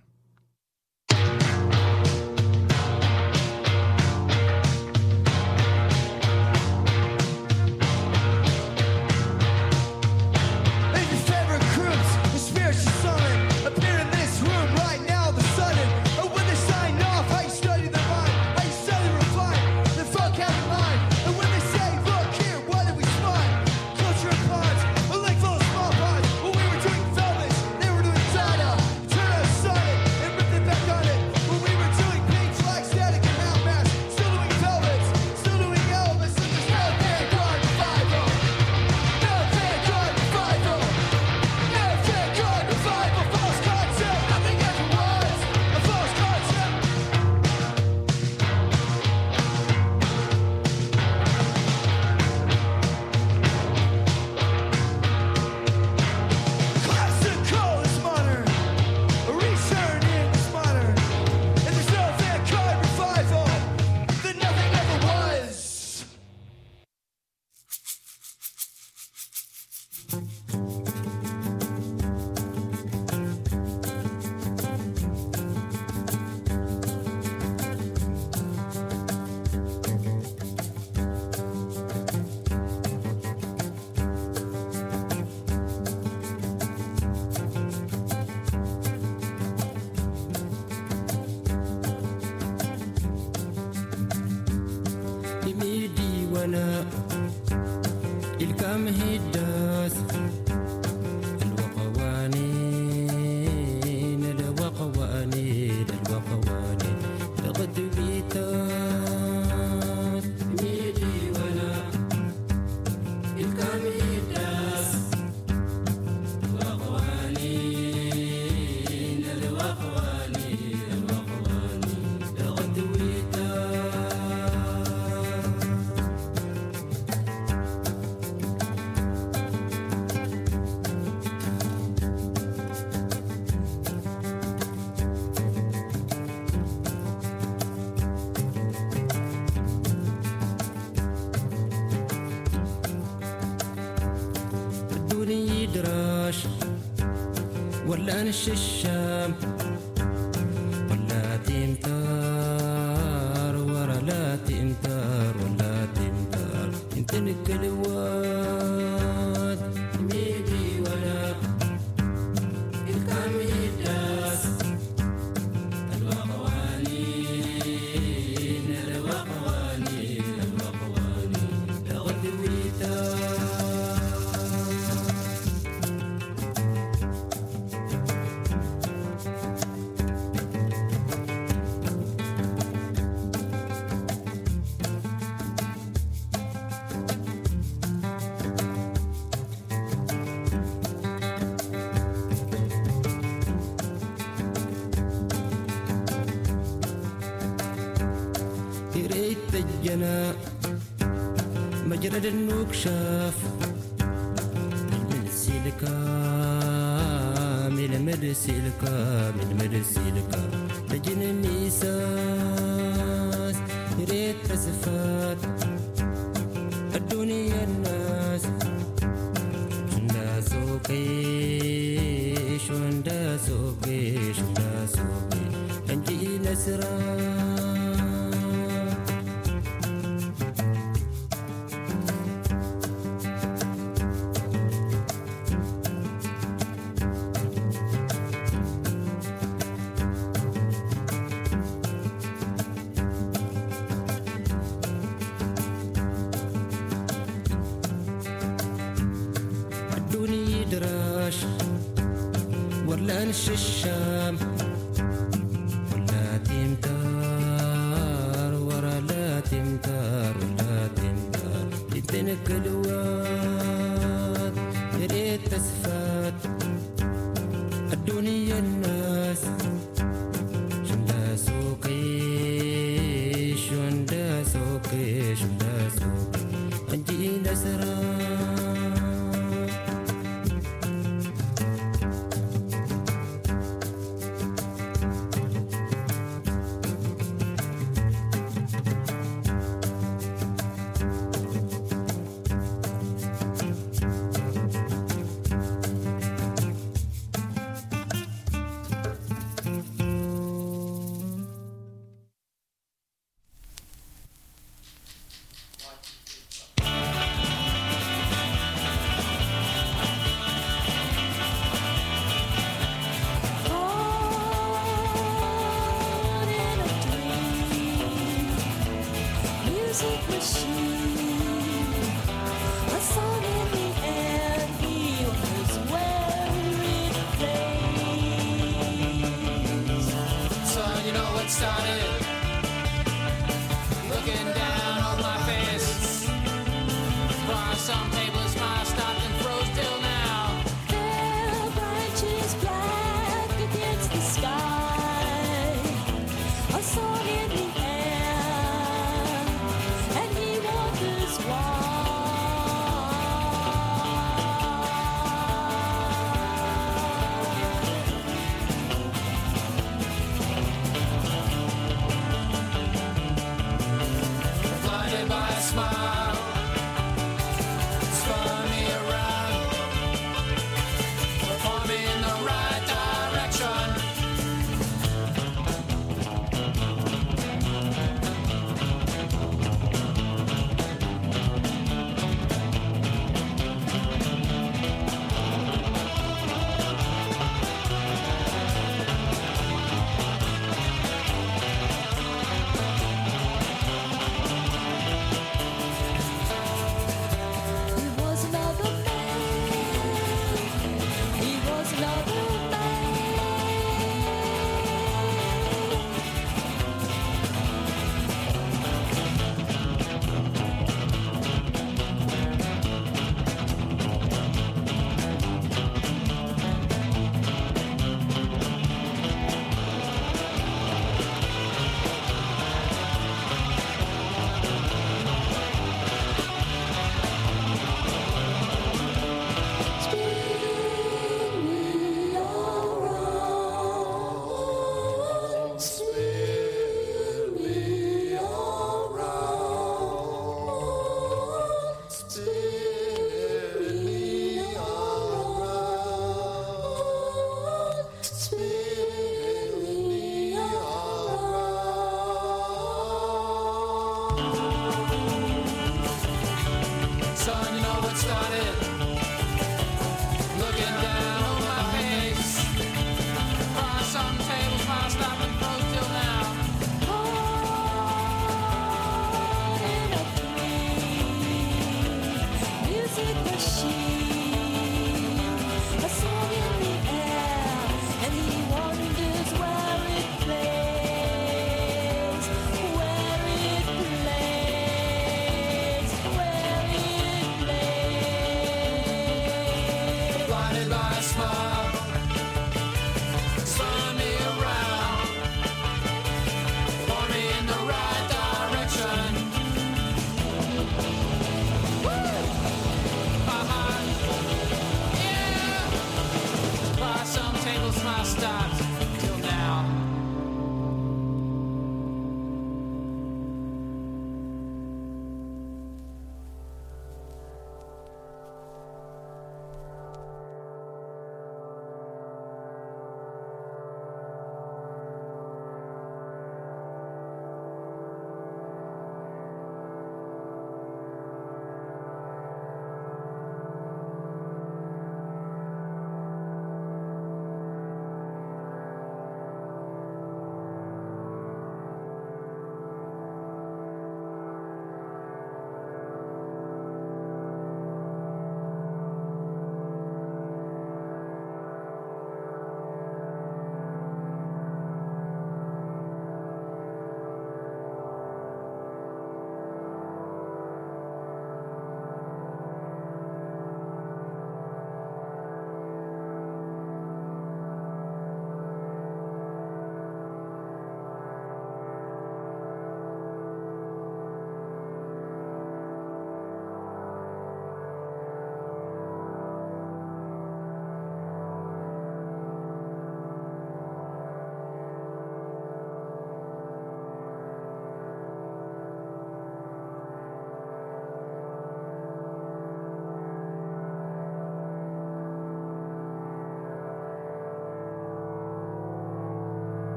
الدراش ولا نش الشام ولا تمتار ورا لا تمتار ولا تمتار إنت نكلوار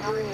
three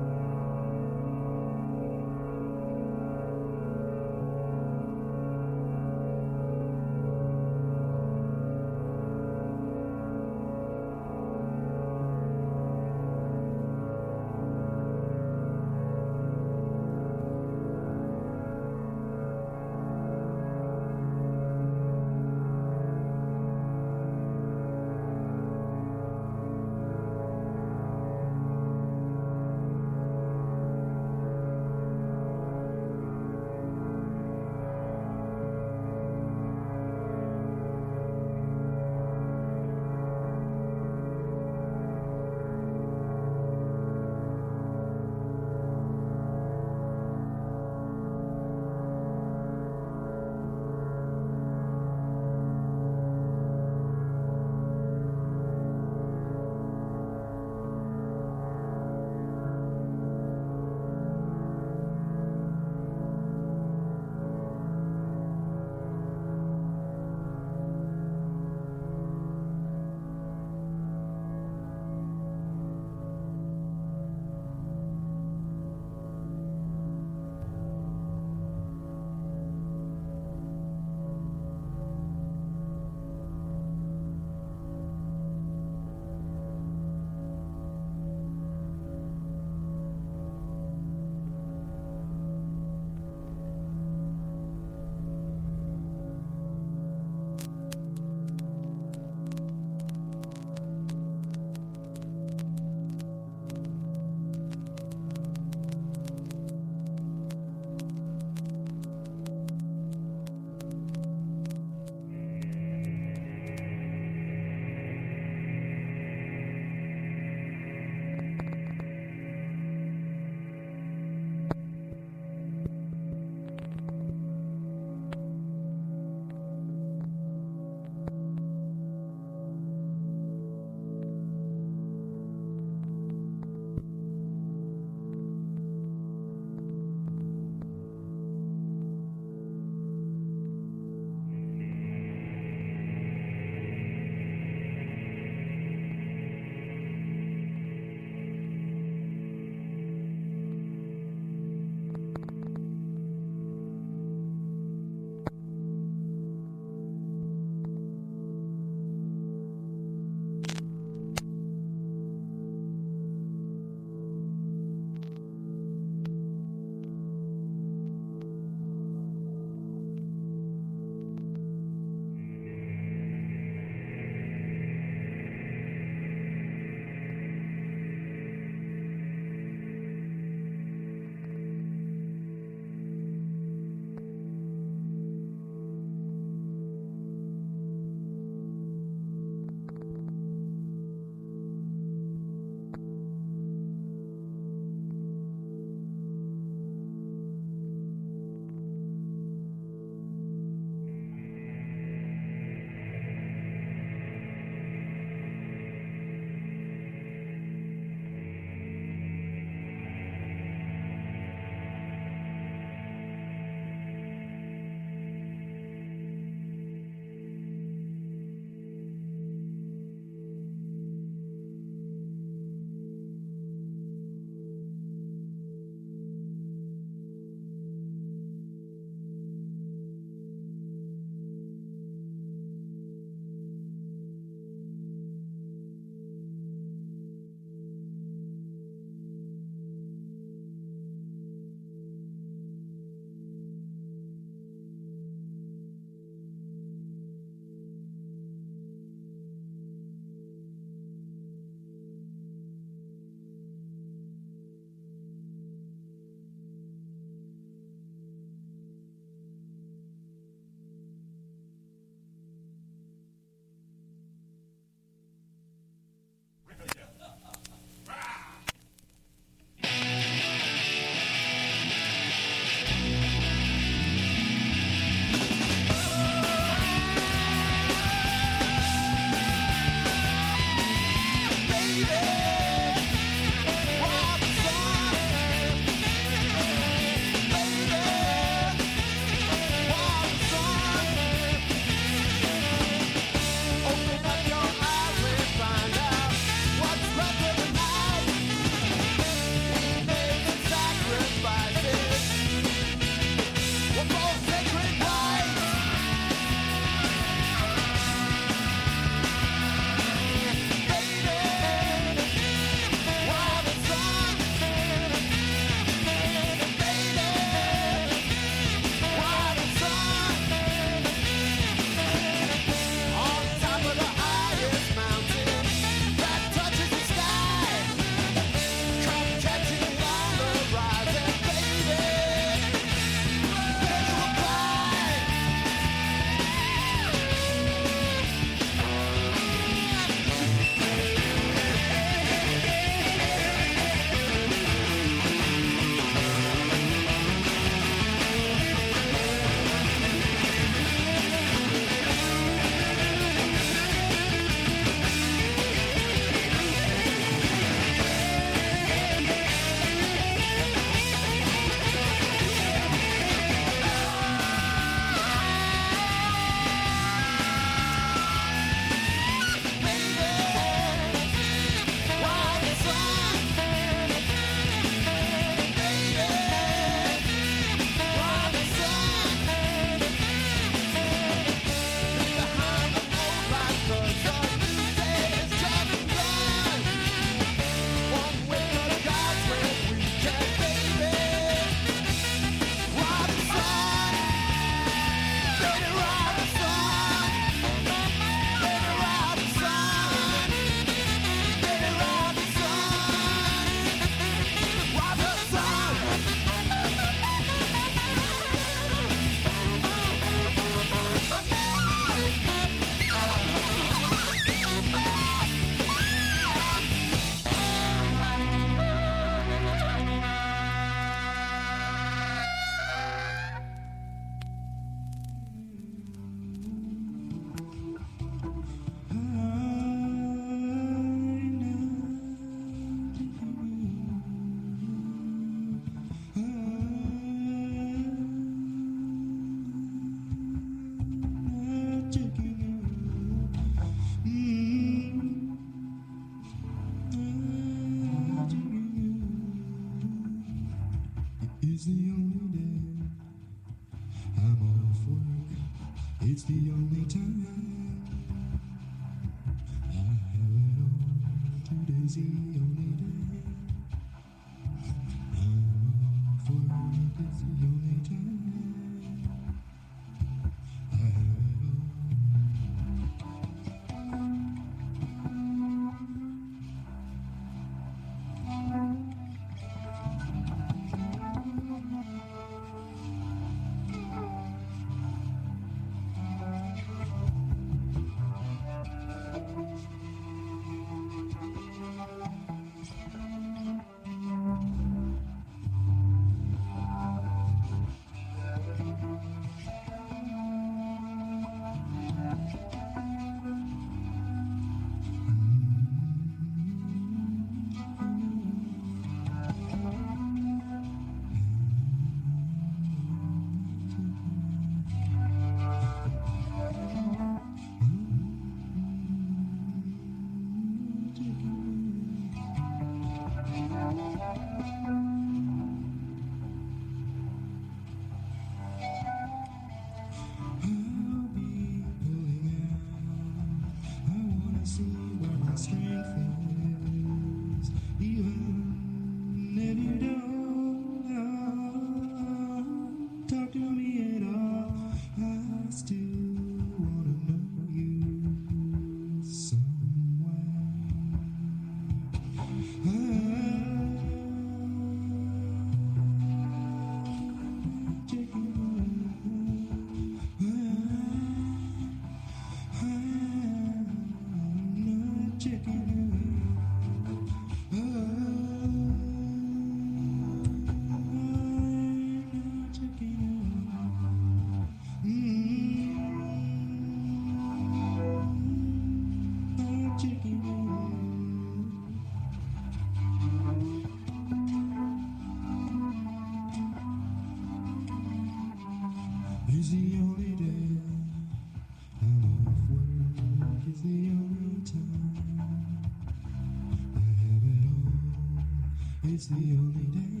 It's the only day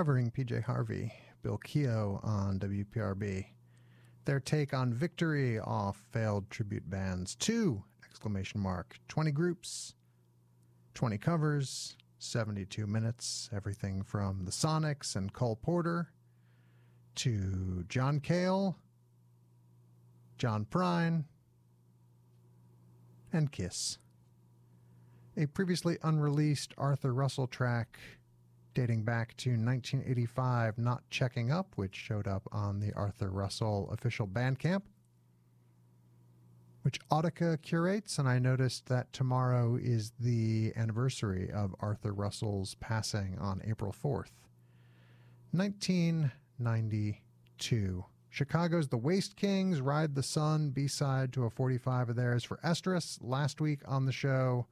covering PJ Harvey, Bill Keogh on WPRB. Their take on victory off failed tribute bands. Two exclamation mark. 20 groups, 20 covers, 72 minutes. Everything from the Sonics and Cole Porter to John Cale, John Prine, and Kiss. A previously unreleased Arthur Russell track dating back to 1985, Not Checking Up, which showed up on the Arthur Russell official Bandcamp, which Audika curates. And I noticed that tomorrow is the anniversary of Arthur Russell's passing on April 4th. 1992. Chicago's The Waste Kings, Ride the Sun, B side to a 45 of theirs for Estrus. Last week on the show,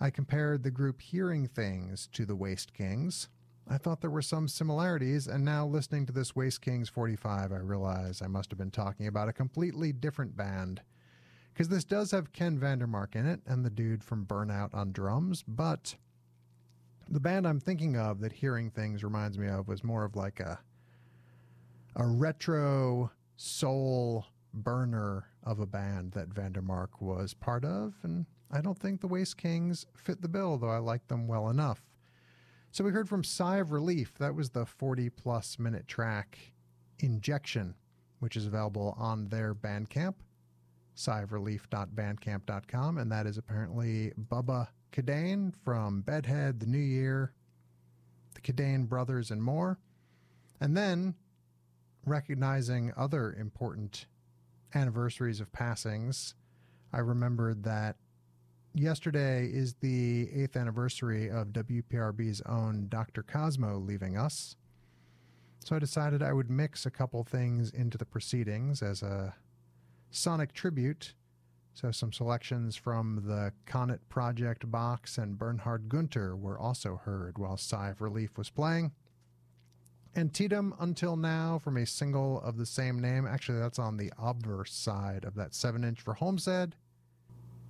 I compared the group Hearing Things to the Waste Kings. I thought there were some similarities, and now listening to this Waste Kings 45, I realize I must have been talking about a completely different band. Because this does have Ken Vandermark in it and the dude from Burnout on drums, but the band I'm thinking of that Hearing Things reminds me of was more of like a a retro soul burner of a band that Vandermark was part of, and I don't think the Waste Kings fit the bill, though I like them well enough. So we heard from Sigh of Relief. That was the 40 plus minute track Injection, which is available on their Bandcamp, sighofrelief.bandcamp.com. And that is apparently Bubba Kadane from Bedhead, The New Year, the Kadane Brothers, and more. And then recognizing other important anniversaries of passings, I remembered that yesterday is the eighth anniversary of WPRB's own Dr. Cosmo leaving us. So I decided I would mix a couple things into the proceedings as a sonic tribute. So some selections from the Conet Project box and Bernhard Gunter were also heard while Sigh of Relief was playing. Antietam Until Now from a single of the same name. Actually, that's on the obverse side of that 7 inch for Homestead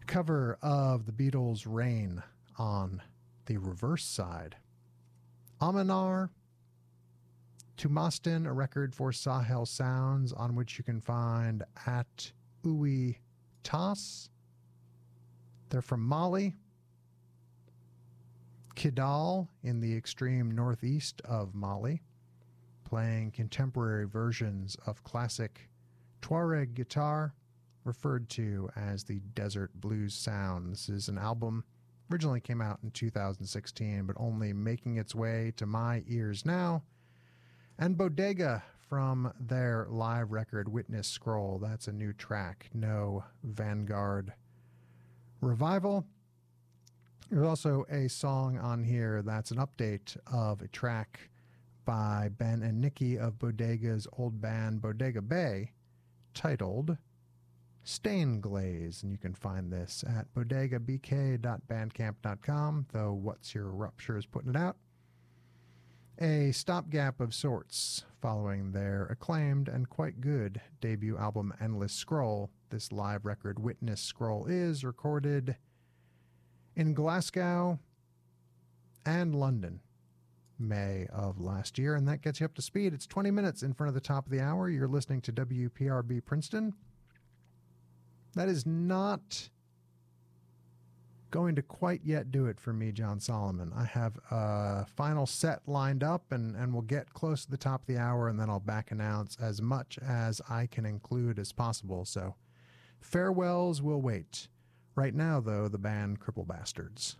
cover of the Beatles' Rain on the reverse side. Amanar, to Tumastin, a record for Sahel Sounds, on which you can find at Uwe Tas. They're from Mali. Kidal in the extreme northeast of Mali, playing contemporary versions of classic Tuareg guitar referred to as the Desert Blues Sound. This is an album originally came out in 2016, but only making its way to my ears now. And Bodega from their live record Witness Scroll. That's a new track, no Vanguard revival. There's also a song on here that's an update of a track by Ben and Nikki of Bodega's old band Bodega Bay titled Stain Glaze, and you can find this at bodegabk.bandcamp.com, though What's Your Rupture is putting it out. A stopgap of sorts following their acclaimed and quite good debut album Endless Scroll. This live record, Witness Scroll, is recorded in Glasgow and London. May of last year, and that gets you up to speed. It's 20 minutes in front of the top of the hour. You're listening to WPRB Princeton. That is not going to quite yet do it for me, Jon Solomon. I have a final set lined up and, and we'll get close to the top of the hour and then I'll back announce as much as I can include as possible. So farewells will wait. Right now, though, the band Cripple Bastards.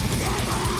Yeah!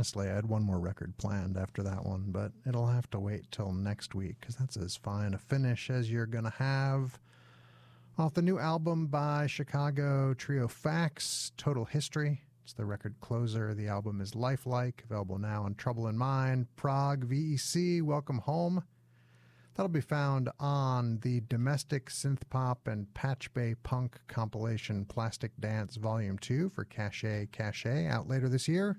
Honestly, I had one more record planned after that one, but it'll have to wait till next week because that's as fine a finish as you're going to have. Off the new album by Chicago trio FACS, Total History. It's the record closer. The album is Lifelike, available now on Trouble in Mind. Prague VEC, Welcome Home. That'll be found on the domestic synth pop and patch bay punk compilation Plastic Dance Volume 2 for Cache Cache out later this year.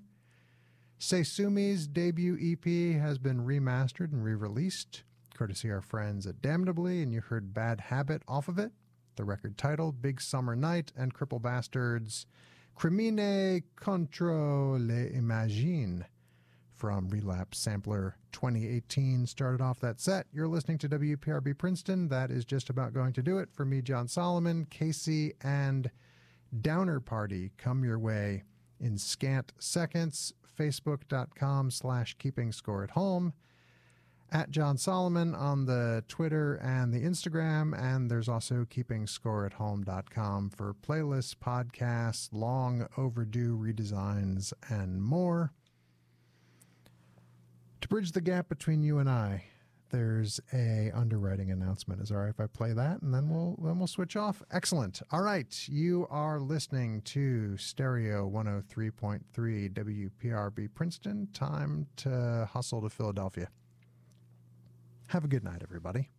Say Sue Me's debut EP has been remastered and re released, courtesy our friends at Damnably, and you heard Bad Habit off of it. The record title, Big Summer Night, and Cripple Bastards, Crimine contro le imagine from Relapse Sampler 2018 started off that set. You're listening to WPRB Princeton. That is just about going to do it for me, Jon Solomon, Casey, and Downer Party. Come your way in scant seconds. Facebook.com slash keeping score at home. At Jon Solomon on the Twitter and the Instagram. And there's also keeping score at home.com for playlists, podcasts, long overdue redesigns, and more. To bridge the gap between you and I, there's a underwriting announcement. Is all right if I play that and then we'll then we'll switch off? Excellent. All right, you are listening to Stereo 103.3 WPRB Princeton. Time to hustle to Philadelphia. Have a good night, everybody.